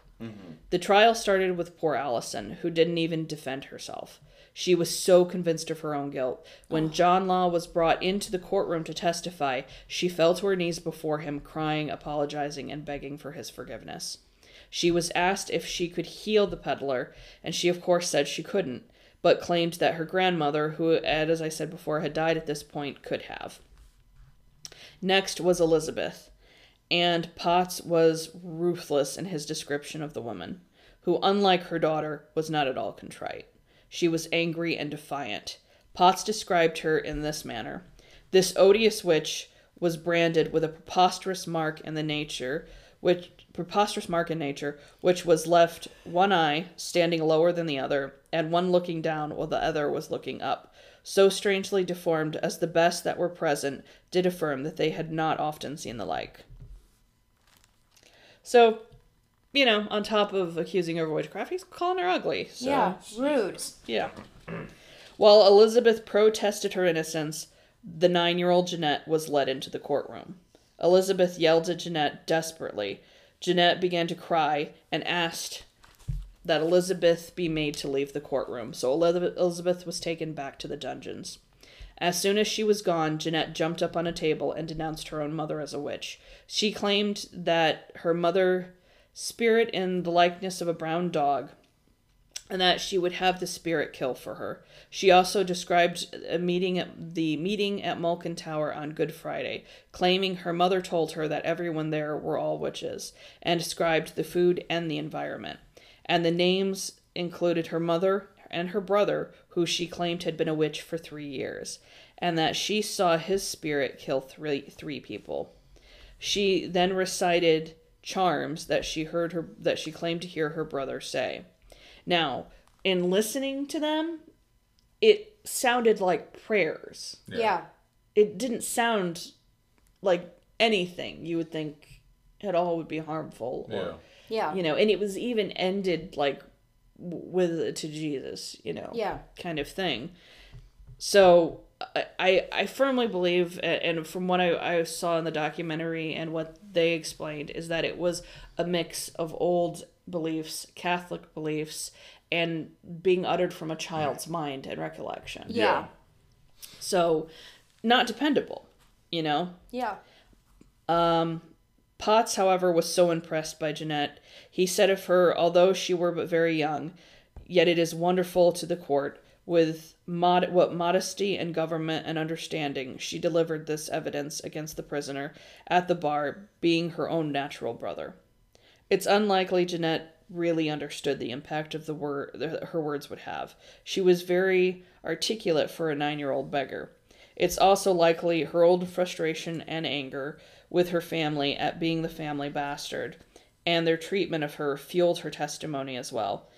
The trial started with poor Allison, who didn't even defend herself. She was so convinced of her own guilt. When ah. John Law was brought into the courtroom to testify, she fell to her knees before him, crying, apologizing, and begging for his forgiveness. She was asked if she could heal the peddler, and she, of course, said she couldn't, but claimed that her grandmother, who, as I said before, had died at this point, could have. Next was Elizabeth, and Potts was ruthless in his description of the woman, who, unlike her daughter, was not at all contrite. She was angry and defiant. Potts described her in this manner This odious witch was branded with a preposterous mark in the nature, which preposterous mark in nature, which was left one eye standing lower than the other, and one looking down while the other was looking up, so strangely deformed as the best that were present did affirm that they had not often seen the like. So, you know, on top of accusing her of witchcraft, he's calling her ugly. So, Yeah. Rude. yeah. While Elizabeth protested her innocence, the nine year old Jeanette was led into the courtroom. Elizabeth yelled at Jeanette desperately. Jeanette began to cry and asked that Elizabeth be made to leave the courtroom, so Elizabeth Elizabeth was taken back to the dungeons. As soon as she was gone, Jeanette jumped up on a table and denounced her own mother as a witch. She claimed that her mother spirit in the likeness of a brown dog and that she would have the spirit kill for her. She also described a meeting at the meeting at Malkin Tower on Good Friday, claiming her mother told her that everyone there were all witches, and described the food and the environment. And the names included her mother and her brother, who she claimed had been a witch for three years, and that she saw his spirit kill three three people. She then recited charms that she heard her that she claimed to hear her brother say. Now, in listening to them, it sounded like prayers. Yeah. It didn't sound like anything you would think at all would be harmful or Yeah. Yeah. you know, and it was even ended like with to Jesus, you know Yeah. kind of thing. So, I, I I firmly believe, and from what I, I saw in the documentary and what they explained, is that it was a mix of old beliefs, Catholic beliefs, and being uttered from a child's mind and recollection. Yeah. So, not dependable, you know? Yeah. Um, Potts, however, was so impressed by Jeanette, he said of her, although she were but very young, yet it is wonderful to the court, with mod- what modesty and government and understanding she delivered this evidence against the prisoner at the bar, being her own natural brother. It's unlikely Jeanette really understood the impact of the word her words would have. She was very articulate for a nine-year-old beggar. It's also likely her old frustration and anger with her family at being the family bastard, and their treatment of her fueled her testimony as well.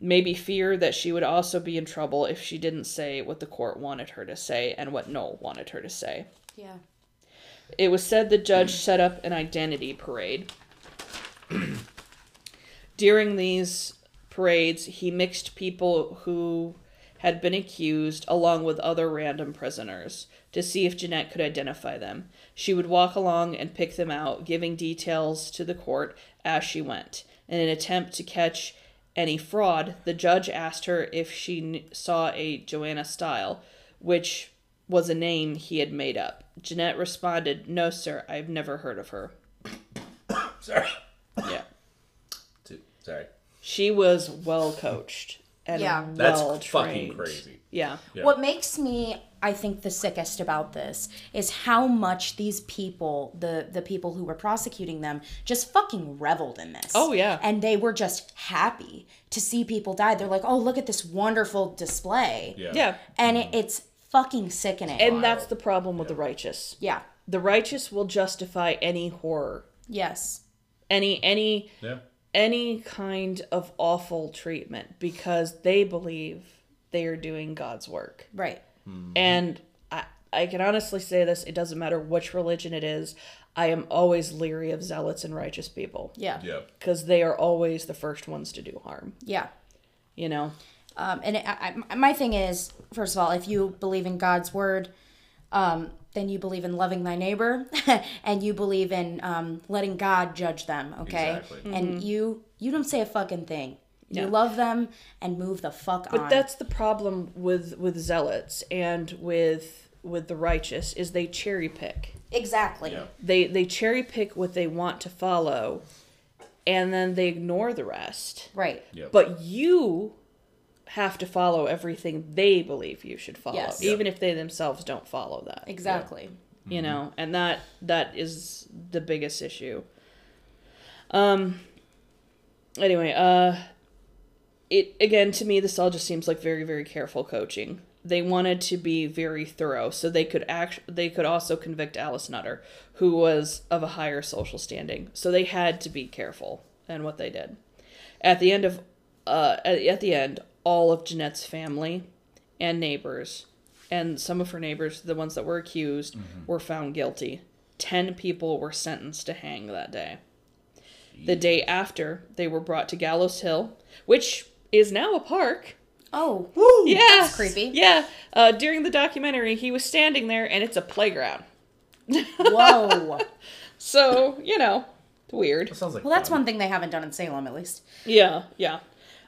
Maybe fear that she would also be in trouble if she didn't say what the court wanted her to say and what Nowell wanted her to say. Yeah. It was said the judge set up an identity parade. During these parades, he mixed people who had been accused along with other random prisoners to see if Jeanette could identify them. She would walk along and pick them out, giving details to the court as she went. In an attempt to catch any fraud, the judge asked her if she kn- saw a Joanna Style, which was a name he had made up. Jeanette responded, No, sir, I've never heard of her. Sorry. Yeah. Two. Sorry. She was well coached and Yeah. That's well fucking trained. crazy. Yeah. Yeah. What makes me, I think, the sickest about this is how much these people, the the people who were prosecuting them, just fucking reveled in this. Oh, yeah. and they were just happy to see people die. They're like, oh, look at this wonderful display. Yeah. Yeah. and it, it's fucking sickening. And that's the problem with the righteous. yeah, The righteous will justify any horror, yes, any any Yeah. any kind of awful treatment because they believe they are doing God's work. right. And I, I can honestly say this it doesn't matter which religion it is. I am always leery of zealots and righteous people Yeah, Yeah. because they are always the first ones to do harm. yeah. You know? Um, and it, I, I- my thing is, first of all, if you believe in God's word, um, then you believe in loving thy neighbor, and you believe in um, letting God judge them. Okay, Exactly. and you you don't say a fucking thing. You Yeah. love them and move the fuck But on. But that's the problem with with zealots and with with the righteous is they cherry pick. exactly. Yeah. They they cherry pick what they want to follow, and then they ignore the rest. Right. Yep. But you have to follow everything they believe you should follow, Yes. even if they themselves don't follow that. Exactly. You know, and that that is the biggest issue. Um. Anyway, uh, it again to me this all just seems like very very careful coaching. They wanted to be very thorough, so they could act. They could also convict Alice Nutter, who was of a higher social standing. So they had to be careful in what they did. At the end of, uh, at, at the end, all of Jeanette's family and neighbors, and some of her neighbors, the ones that were accused, were found guilty. Ten people were sentenced to hang that day. The day after, they were brought to Gallows Hill, which is now a park. Oh, Yeah, That's creepy. Yeah, uh, during the documentary, he was standing there, and it's a playground. whoa. So you know, weird. That sounds like well, that's fun. one thing they haven't done in Salem, at least. Yeah, yeah.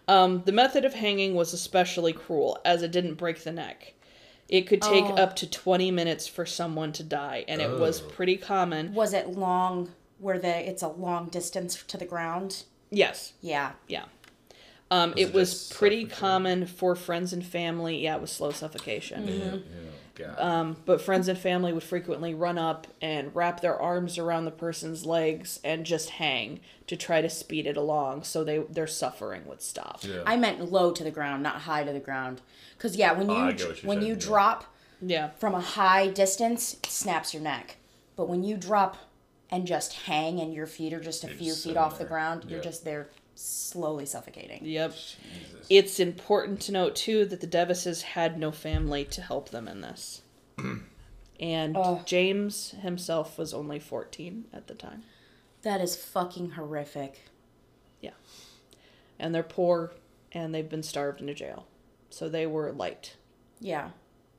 Um, the method of hanging was especially cruel, as it didn't break the neck. It could take Oh. up to 20 minutes for someone to die, and it was Oh. pretty common. Was it long? Where the it's a long distance to the ground? Yes, Yeah. yeah. Um, Was it it was pretty suffocating? common for friends and family. Yeah, it was slow suffocation. Mm-hmm. yeah, God. Um, but friends and family would frequently run up and wrap their arms around the person's legs and just hang to try to speed it along so they their suffering would stop. yeah. I meant low to the ground, not high to the ground. Because yeah, when you Oh, I get what you're when saying, you yeah. drop Yeah. from a high distance, it snaps your neck. But when you drop and just hang and your feet are just a You're few just feet sitting off the there. ground, you're just there slowly suffocating. Yep. Jesus. It's important to note too that the Devices had no family to help them in this. and Oh. James himself was only 14 at the time. That is fucking horrific. Yeah. And they're poor and they've been starved into jail. So they were light. Yeah.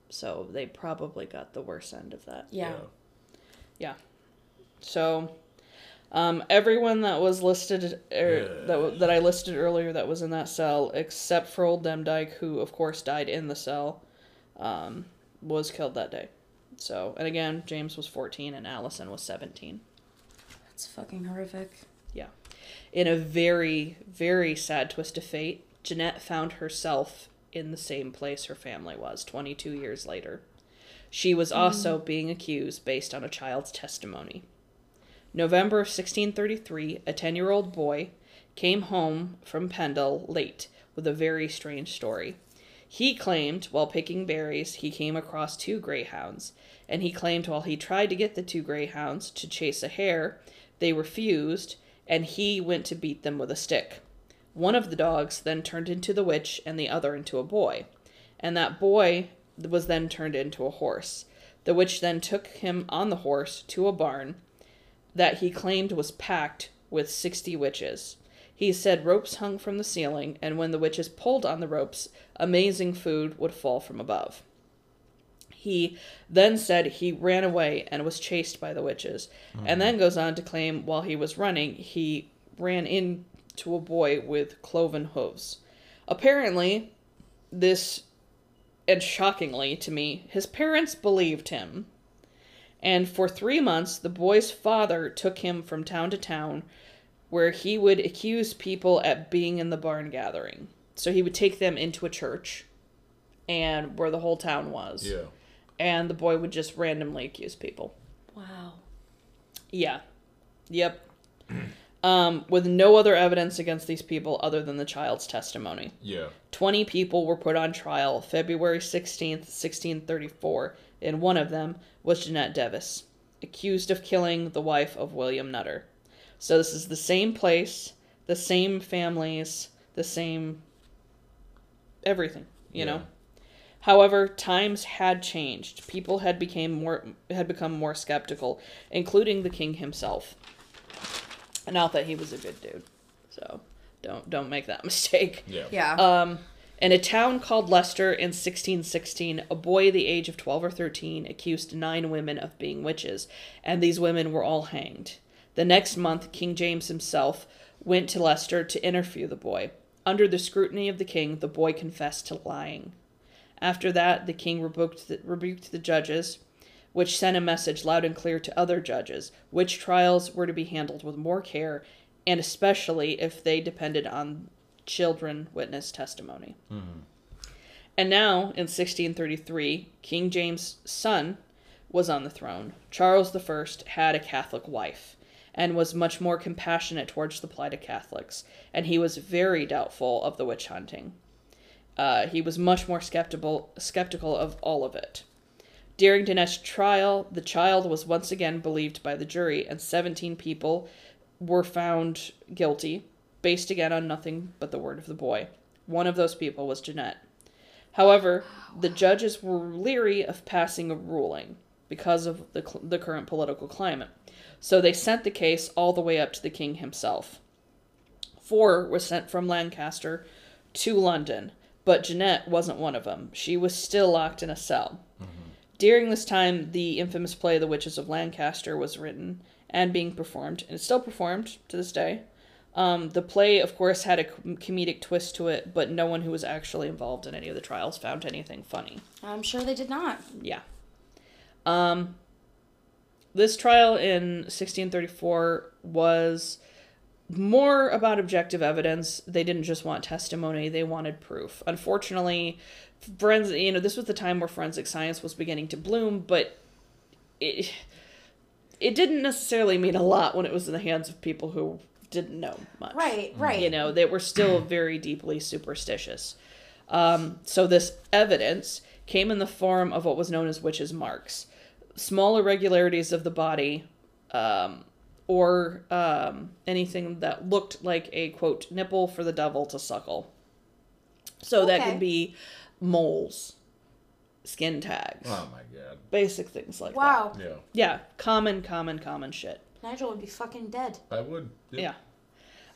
So they probably got the worst end of that. Yeah. Yeah. So, um, everyone that was listed, er, that that I listed earlier, that was in that cell, except for old Demdike, who of course died in the cell, um, was killed that day. So, and again, James was fourteen and Allison was seventeen. That's fucking horrific. Yeah. In a very, very sad twist of fate, Jeanette found herself in the same place her family was 22 years later. She was also being accused based on a child's testimony. November of 1633, a 10 year old boy came home from Pendle late with a very strange story. He claimed while picking berries he came across two greyhounds, and he claimed while he tried to get the two greyhounds to chase a hare, they refused, and he went to beat them with a stick. One of the dogs then turned into the witch and the other into a boy, and that boy was then turned into a horse. The witch then took him on the horse to a barn that he claimed was packed with 60 witches. He said ropes hung from the ceiling, and when the witches pulled on the ropes, amazing food would fall from above. He then said he ran away and was chased by the witches, and mm-hmm. then goes on to claim while he was running, he ran into a boy with cloven hooves. Apparently, this, and shockingly to me, his parents believed him. And for three months, the boy's father took him from town to town where he would accuse people at being in the barn gathering. So he would take them into a church and where the whole town was. Yeah. And the boy would just randomly accuse people. Wow. Yeah. Yep. um, with no other evidence against these people other than the child's testimony. Yeah. 20 people were put on trial February 16th, 1634, and one of them was Jeanette Device, accused of killing the wife of William Nutter. So this is the same place, the same families, the same everything, you know. However, times had changed. People had became more had become more skeptical, including the king himself. Not that he was a good dude. So, don't don't make that mistake. Yeah. Yeah. Um, in a town called Leicester in 1616, a boy the age of 12 or 13 accused nine women of being witches, and these women were all hanged. The next month, King James himself went to Leicester to interview the boy. Under the scrutiny of the king, the boy confessed to lying. After that, the king rebuked the, rebuked the judges, which sent a message loud and clear to other judges which trials were to be handled with more care, and especially if they depended on children witness testimony. And now, in 1633, King James' son was on the throne. Charles I had a Catholic wife and was much more compassionate towards the plight of Catholics, and he was very doubtful of the witch hunting. Uh, he was much more skeptical skeptical of all of it. During Dinesh's trial, the child was once again believed by the jury, and 17 people were found guilty, based again on nothing but the word of the boy. One of those people was Jeanette. However, the judges were leery of passing a ruling because of the, cl- the current political climate. So they sent the case all the way up to the king himself. Four were sent from Lancaster to London, but Jeanette wasn't one of them. She was still locked in a cell. Mm-hmm. During this time, the infamous play The Witches of Lancaster was written and being performed, and it's still performed to this day. Um, the play, of course, had a comedic twist to it, but no one who was actually involved in any of the trials found anything funny. I'm sure they did not. Yeah. Um, this trial in 1634 was more about objective evidence. They didn't just want testimony, they wanted proof. Unfortunately, forensic, you know, this was the time where forensic science was beginning to bloom, but it it didn't necessarily mean a lot when it was in the hands of people who didn't know much. Right, right. You know, they were still very deeply superstitious. Um, so this evidence came in the form of what was known as witches' marks, small irregularities of the body, um, or um, anything that looked like a quote nipple for the devil to suckle. So that Okay. could be moles, skin tags, Oh my god. basic things like Wow. Yeah. Yeah, common, common, common shit. Nigel would be fucking dead. I would. Yeah.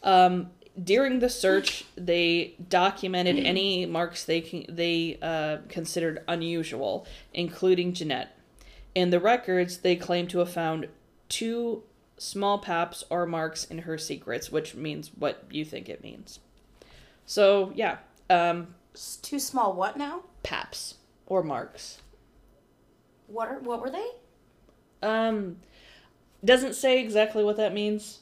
Um, during the search, they documented any marks they con- they uh, considered unusual, including Jeanette. In the records, they claim to have found two small paps or marks in her secrets, which means what you think it means. So yeah, um, It's too small. What now? paps or marks. What are what were they? Um, doesn't say exactly what that means.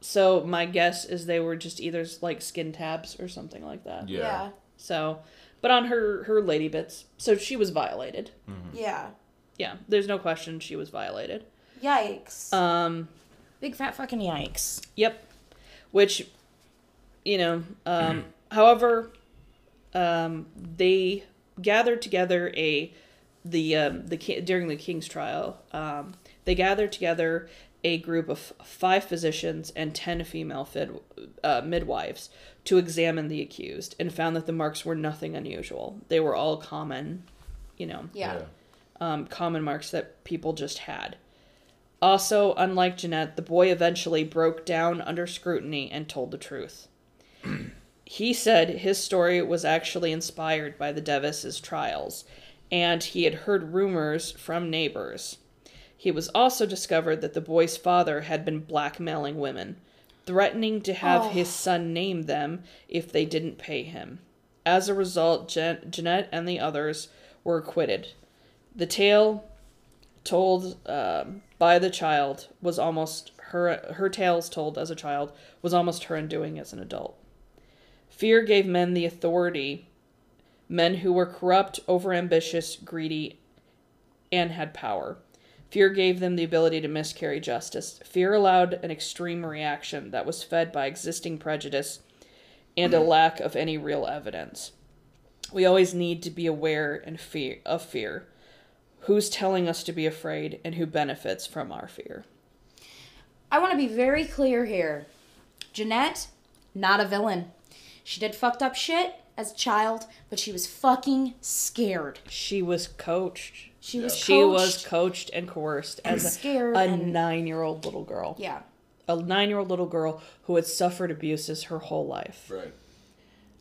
So my guess is they were just either like skin tabs or something like that. Yeah. So, but on her her lady bits, so she was violated. Yeah. Yeah, there's no question she was violated. Yikes. Um, Big fat fucking yikes. yep. Which, you know, um, however, um, they gathered together a the um, the during the king's trial. Um, they gathered together a group of five physicians and ten female fid, uh, midwives to examine the accused and found that the marks were nothing unusual. They were all common, you know, Yeah. um, common marks that people just had. Also, unlike Jeanette, the boy eventually broke down under scrutiny and told the truth. he said his story was actually inspired by the Device's trials, and he had heard rumors from neighbors. He was also discovered that the boy's father had been blackmailing women, threatening to have Oh. his son name them if they didn't pay him. As a result, Jan- Jeanette and the others were acquitted. The tale told um, by the child was almost her her tales told as a child was almost her undoing as an adult. Fear gave men the authority, men who were corrupt, overambitious, greedy, and had power. Fear gave them the ability to miscarry justice. Fear allowed an extreme reaction that was fed by existing prejudice and a lack of any real evidence. We always need to be aware and fear of fear. Who's telling us to be afraid and who benefits from our fear? I want to be very clear here. Jeanette, not a villain. She did fucked up shit as a child, but she was fucking scared. She was coached. She was She was coached. coached and coerced as a, scared a and- nine-year-old little girl. Yeah. A nine-year-old little girl who had suffered abuses her whole life. Right.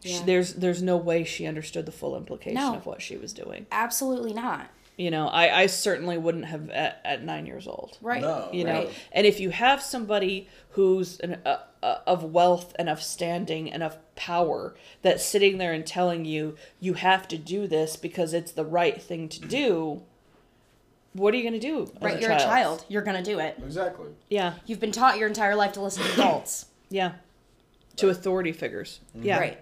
She- there's there's no way she understood the full implication No. of what she was doing. Absolutely not. You know, I, I certainly wouldn't have at, at nine years old. Right. No. you know and if you have somebody who's an, uh, of wealth and of standing and of power that's sitting there and telling you you have to do this because it's the right thing to do what are you going to do as Right, you're a child. You're gonna do it. Exactly. yeah You've been taught your entire life to listen to adults. yeah to authority figures yeah Right.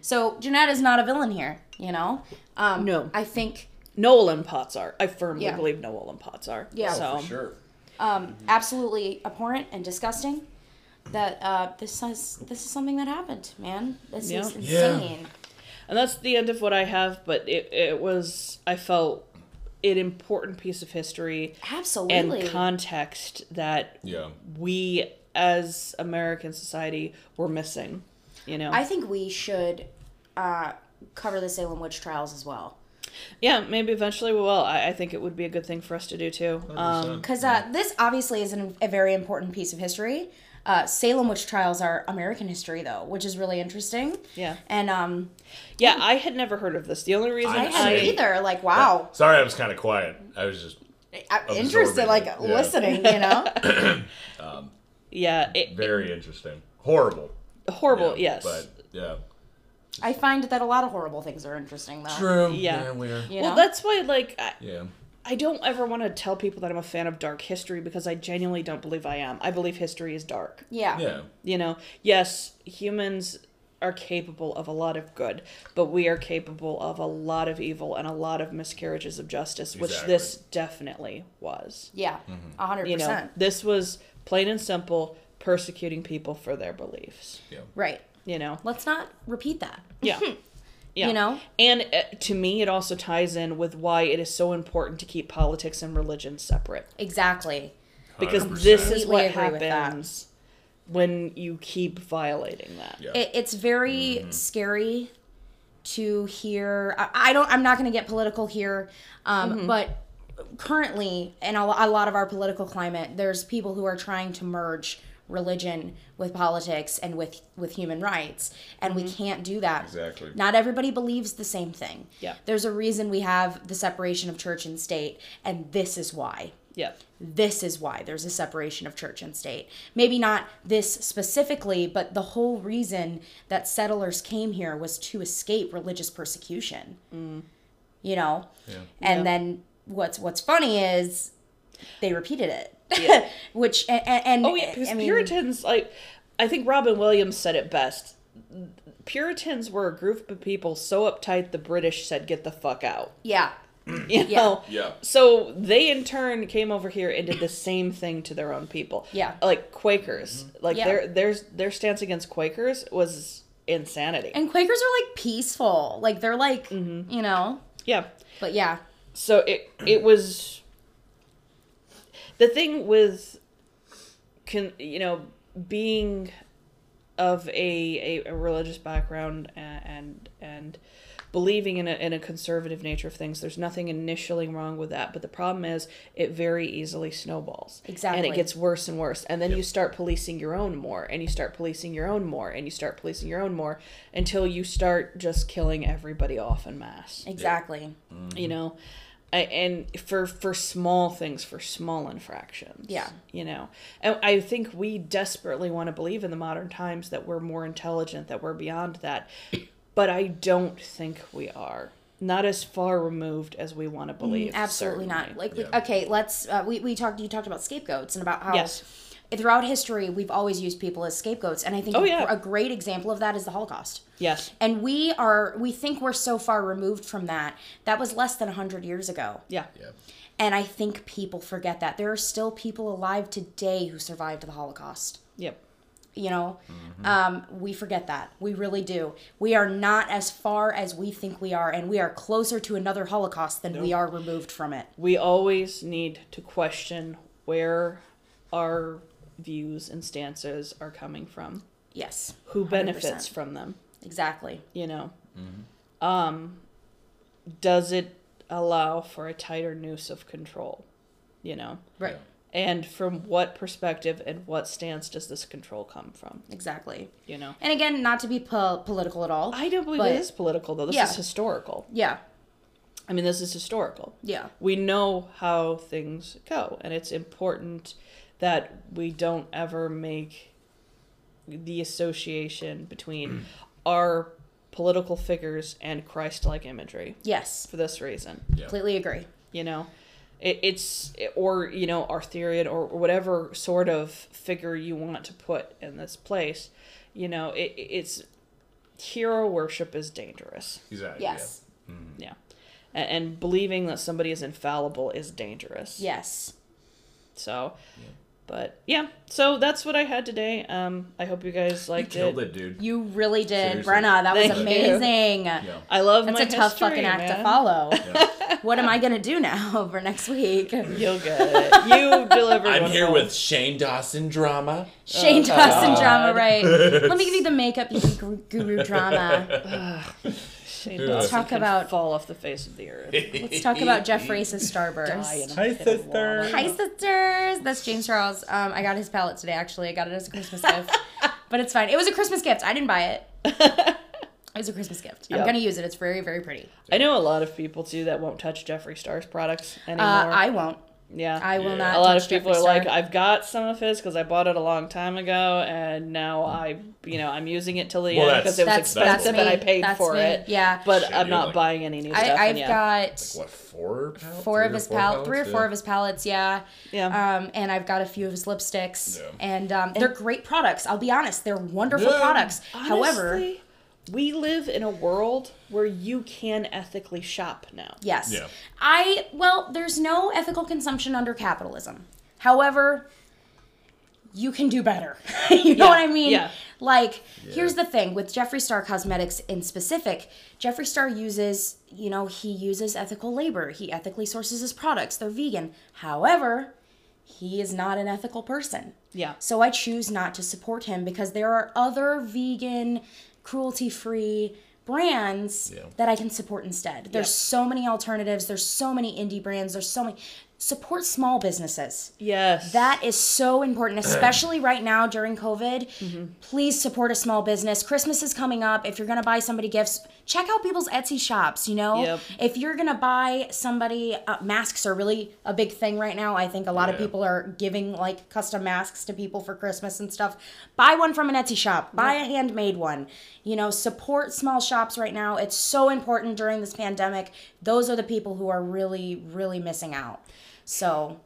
So Jeanette is not a villain here, you know? Um, No. I think nowell and potts are i firmly Yeah. believe nowell and potts are Yeah. so For sure. um, absolutely abhorrent and disgusting that uh, this is this is something that happened, man. This Yeah. is Yeah. insane. and that's the end of what i have but it, it was i felt an important piece of history Absolutely. and context that Yeah. we as American society were missing. You know, I think we should uh, cover the Salem witch trials as well. yeah, maybe eventually we will. I, I think it would be a good thing for us to do too. Um, Because uh, this obviously is an, a very important piece of history. Uh, Salem witch trials are American history, though, which is really interesting. yeah, And um, yeah, I had never heard of this. The only reason I I, hadn't either. Like, wow, Sorry, I was kind of quiet. I was just I'm interested, like yeah. listening. You know, yeah, it, very interesting. Horrible. horrible. Yeah, yes, But yeah. I find that a lot of horrible things are interesting, though. True. Yeah. Yeah, we're. You well, that's why like I, Yeah. I don't ever want to tell people that I'm a fan of dark history because I genuinely don't believe I am. I believe history is dark. yeah. Yeah. You know, yes, humans are capable of a lot of good, but we are capable of a lot of evil and a lot of miscarriages of justice, which this definitely was. Yeah, mm-hmm. a hundred You know, percent. this was plain and simple persecuting people for their beliefs. Yeah. Right. You know, Let's not repeat that. yeah. Yeah. You know? And uh, to me, it also ties in with why it is so important to keep politics and religion separate. Exactly. Because 100. this is what agree with that. happens when you keep violating that. Yeah. It, it's very scary to hear. I, I don't. I'm not going to get political here, um, but currently, in a, a lot of our political climate, there's people who are trying to merge religion with politics and with with human rights and we mm-hmm. can't do that Exactly. not everybody believes the same thing Yeah. there's a reason we have the separation of church and state and this is why Yeah. this is why there's a separation of church and state. Maybe not this specifically, but the whole reason that settlers came here was to escape religious persecution. Mm. You know? yeah. And Yeah. then what's what's funny is they repeated it. Yeah. Which and, and Oh yeah, because I mean, Puritans like I think Robin Williams said it best. Puritans were a group of people so uptight the British said get the fuck out. yeah. Mm. You know? Yeah. So they in turn came over here and did the same thing to their own people. Yeah. Like Quakers. Mm-hmm. Like Yeah. their their their stance against Quakers was insanity. And Quakers are like peaceful. Like they're like, mm-hmm. you know. yeah. But yeah. so it it was the thing with can you know being of a, a, a religious background and and, and believing in a, in a conservative nature of things there's nothing initially wrong with that. But the problem is it very easily snowballs. Exactly. and it gets worse and worse. And then you start policing your own more and you start policing your own more and you start policing your own more until you start just killing everybody off en masse. Exactly. you know? I, and for for small things for small infractions Yeah. you know and i think we desperately want to believe in the modern times that we're more intelligent that we're beyond that but i don't think we are not as far removed as we want to believe Mm, Absolutely not. Like, Yeah. okay, let's. Uh, we we talked. You talked about scapegoats and about how Yes. Throughout history we've always used people as scapegoats, and I think Oh, a- yeah. a great example of that is the Holocaust. yes And we are we think we're so far removed from that. That was less than hundred years ago, yeah Yeah. and I think people forget that there are still people alive today who survived the Holocaust. yep You know, um, we forget that. We really do. We are not as far as we think we are, and we are closer to another Holocaust than we are removed from it. we always need to question where our views and stances are coming from Yes. who benefits 100%. from them Exactly. you know um does it allow for a tighter noose of control you know Right. and from what perspective and what stance does this control come from Exactly. you know And again, not to be po- political at all. i don't believe But- it is political though this Yeah. is historical yeah. i mean this is historical Yeah. we know how things go and it's important that we don't ever make the association between mm. our political figures and christ-like imagery Yes. for this reason Completely agree. you know it, it's or you know arthurian or whatever sort of figure you want to put in this place you know it, it's hero worship is dangerous Exactly. Yes. Mm-hmm. yeah and, and believing that somebody is infallible is dangerous Yes. so but yeah so that's what i had today um i hope you guys You liked killed it it, dude. You really did, Seriously. Brenna. That was Thank you. amazing. Yeah. i love it. That's my a tough fucking act to follow. Yeah. what am I gonna do now for next week? you'll get it you deliver I'm here home. with Shane Dawson drama. Shane Oh, Dawson God. drama, right? Let me give you the makeup guru guru drama. Shane Yeah. Dawson Talk can about- fall off the face of the earth Let's talk about Jeff Race's Die in Starburst. a Hi, pit of sister. lava. Hi, sisters. That's James Charles. Um, I got his palette today. Actually, I got it as a Christmas gift, but it's fine. It was a Christmas gift. I didn't buy it. It was a Christmas gift. I'm Yep. gonna use it. It's very, very pretty. I know a lot of people too that won't touch Jeffree Star's products anymore. Uh, I won't. Yeah, I will Yeah. not. a lot of people Jeffree are Star. like, I've got some of his because I bought it a long time ago, and now I, you know, I'm using it till the Well, end because it was that's that's expensive me. and I paid that's for me. it. Yeah. But Shit, I'm not like- buying any new stuff. I, and I've yeah. got What four? Pallets? four of or his four palettes, three or four of his palettes, yeah. Yeah. Um, and I've got a few of his lipsticks, Yeah. and um, they're great products. I'll be honest, they're wonderful Yeah. products. However, Honestly, we live in a world where you can ethically shop now. yes, Yeah. I well, there's no ethical consumption under capitalism. However, you can do better. you know Yeah, what I mean? yeah. Like, here's the thing with Jeffree Star Cosmetics in specific. Jeffree Star uses, you know, he uses ethical labor. He ethically sources his products. They're vegan. However, he is not an ethical person. Yeah. So I choose not to support him because there are other vegan, cruelty free brands Yeah. that I can support instead. There's Yep. so many alternatives. There's so many indie brands. There's so many support small businesses. Yes. That is so important, especially right now during COVID. Please support a small business. Christmas is coming up. If you're going to buy somebody gifts, check out people's Etsy shops, you know? Yep. If you're going to buy somebody, uh, masks are really a big thing right now. I think a lot of people are giving like custom masks to people for Christmas and stuff. Buy one from an Etsy shop, buy a handmade one. You know, support small shops right now. It's so important during this pandemic. Those are the people who are really, really missing out. So,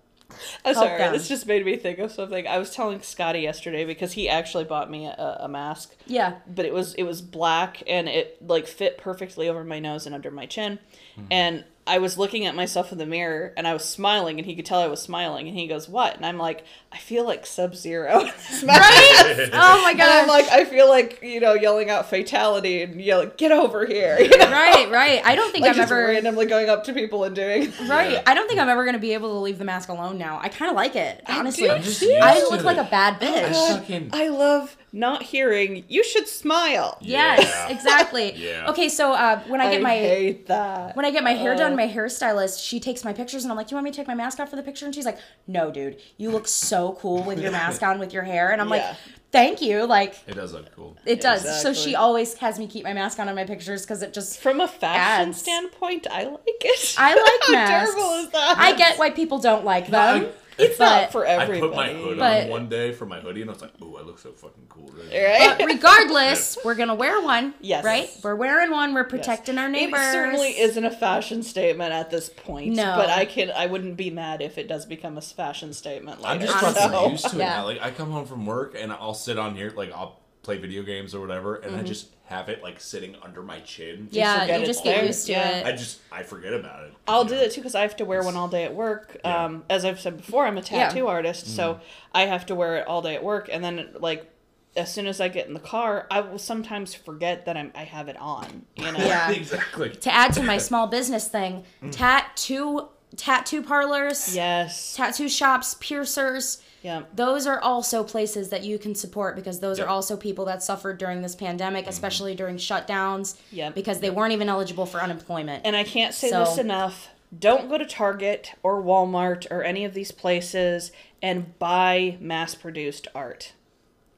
I'm sorry. them. This just made me think of something. I was telling Scotty yesterday because he actually bought me a, a mask. yeah. but it was it was black and it like fit perfectly over my nose and under my chin hmm. and i was looking at myself in the mirror and i was smiling and he could tell i was smiling and he goes what and i'm like i feel like sub zero Right? oh my God. i'm like i feel like you know yelling out fatality and yelling get over here you know? right, right. I don't think like I'm just ever randomly going up to people and doing right. I don't think I'm ever gonna be able to leave the mask alone now. I kind of like it, honestly. do I'm just used I to look it. like a bad oh I bitch. fucking i love not hearing you should smile Yes, Yeah. exactly. Yeah. Okay, so uh, when I i get my hate that when I get my hair Oh. done, my hairstylist, she takes my pictures and I'm like, "Do you want me to take my mask off for the picture?" And she's like, "No, dude. You look so cool with your mask on with your hair." And I'm Yeah. like, "Thank you." Like it does look cool. it does. So she always has me keep my mask on in my pictures cuz it just from a fashion Ads. standpoint i like it I like How masks. terrible is that I get why people don't like them. It's But- not for everybody. I put my hood But- on one day for my hoodie, and I was like, "Oh, I look so fucking cool." Right But regardless, we're gonna wear one. Yes. Right? We're wearing one. We're protecting our neighbors. It certainly isn't a fashion statement at this point. No. But I can I wouldn't be mad if it does become a fashion statement later. I'm just Honestly. fucking so- used to it Yeah. now. Like I come home from work and I'll sit on here, like I'll play video games or whatever, and I mm-hmm. just have it like sitting under my chin. Yeah, you just it's get there. used to Yeah. I just I forget about it. I'll do know? that too because I have to wear one all day at work. Yeah. Um, as I've said before, I'm a tattoo Yeah. artist, so I have to wear it all day at work. And then like as soon as I get in the car, I will sometimes forget that I'm I have it on. You know. Yeah. exactly. To add to my small business thing, Mm. tattoo tattoo parlors, Yes. tattoo shops, piercers. Yeah. Those are also places that you can support because those are also people that suffered during this pandemic, mm-hmm. especially during shutdowns. Yep. Because they weren't even eligible for unemployment. And I can't say So- this enough. Don't go to Target or Walmart or any of these places and buy mass produced art.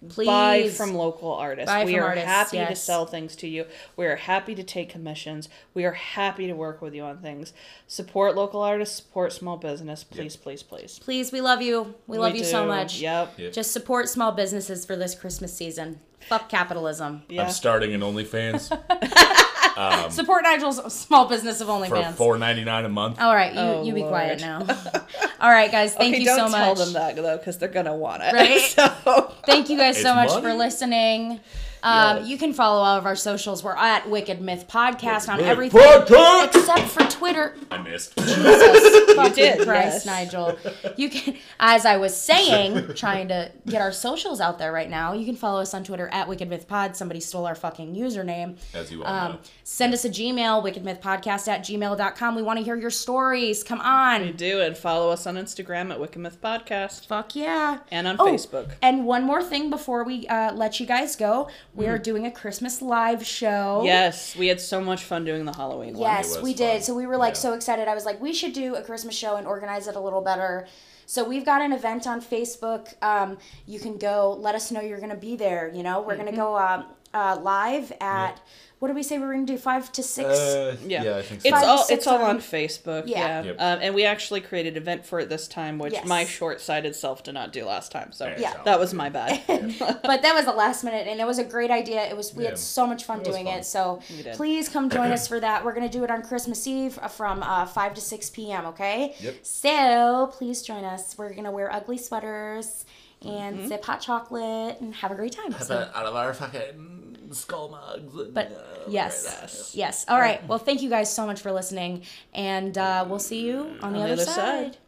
Please Buy from local artists. Buy we from are artists, happy to sell things to you. We are happy to take commissions. We are happy to work with you on things. Support local artists, support small business. Please, please, please. Please, we love you. We love you so much. Yep. Yeah. Just support small businesses for this Christmas season. Fuck capitalism. Yeah. I'm starting an OnlyFans Um, Support Nigel's small business of OnlyFans. for OnlyFans. four ninety nine a month. All right, you Oh, you be Lord. quiet now. All right, guys, thank okay, you so much. don't tell them that though, because they're gonna want it. Right? so, Thank you guys so It's much money. for listening. Um, Yes. You can follow all of our socials. We're at Wicked Myth Podcast on Myth everything Podcast! except for Twitter. I missed. Jesus fucking did, Christ, yes. Nigel. You can, as I was saying, trying to get our socials out there right now. You can follow us on Twitter at Wicked Myth Pod. Somebody stole our fucking username. As you all Um, know. send us a Gmail, Wicked Myth Podcast at gmail.com. We want to hear your stories. Come we on. do, and follow us on Instagram at Wicked Myth Podcast Fuck yeah. and on Oh, Facebook. And one more thing before we uh, let you guys go, we are doing a Christmas live show. Yes, we had so much fun doing the Halloween one. Yes, was we did. fun. So we were like Yeah. so excited. I was like, we should do a Christmas show and organize it a little better. So we've got an event on Facebook. Um, you can go. Let us know you're going to be there. You know, we're Mm-hmm. going to go uh, uh, live at. What did we say we were going to do? Five to six. Uh, Yeah. yeah. I think so. It's Five all it's all on- on Facebook. Yeah. Yeah, Yep. Um, and we actually created an event for it this time, which Yes. my short-sighted self did not do last time. So Yeah. that was my bad. but that was the last minute, and it was a great idea. It was we Yeah. had so much fun It doing fun. it. So please come join us for that. We're gonna do it on Christmas Eve uh, from uh, five to six p.m. Okay. Yep. So please join us. We're gonna wear ugly sweaters and Mm-hmm. sip hot chocolate and have a great time. So- Out of our fucking and skull mugs. And, but uh, yes, yes. All right. Well, thank you guys so much for listening, and uh, we'll see you on the, on other, the other, side.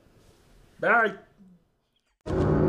side. Bye.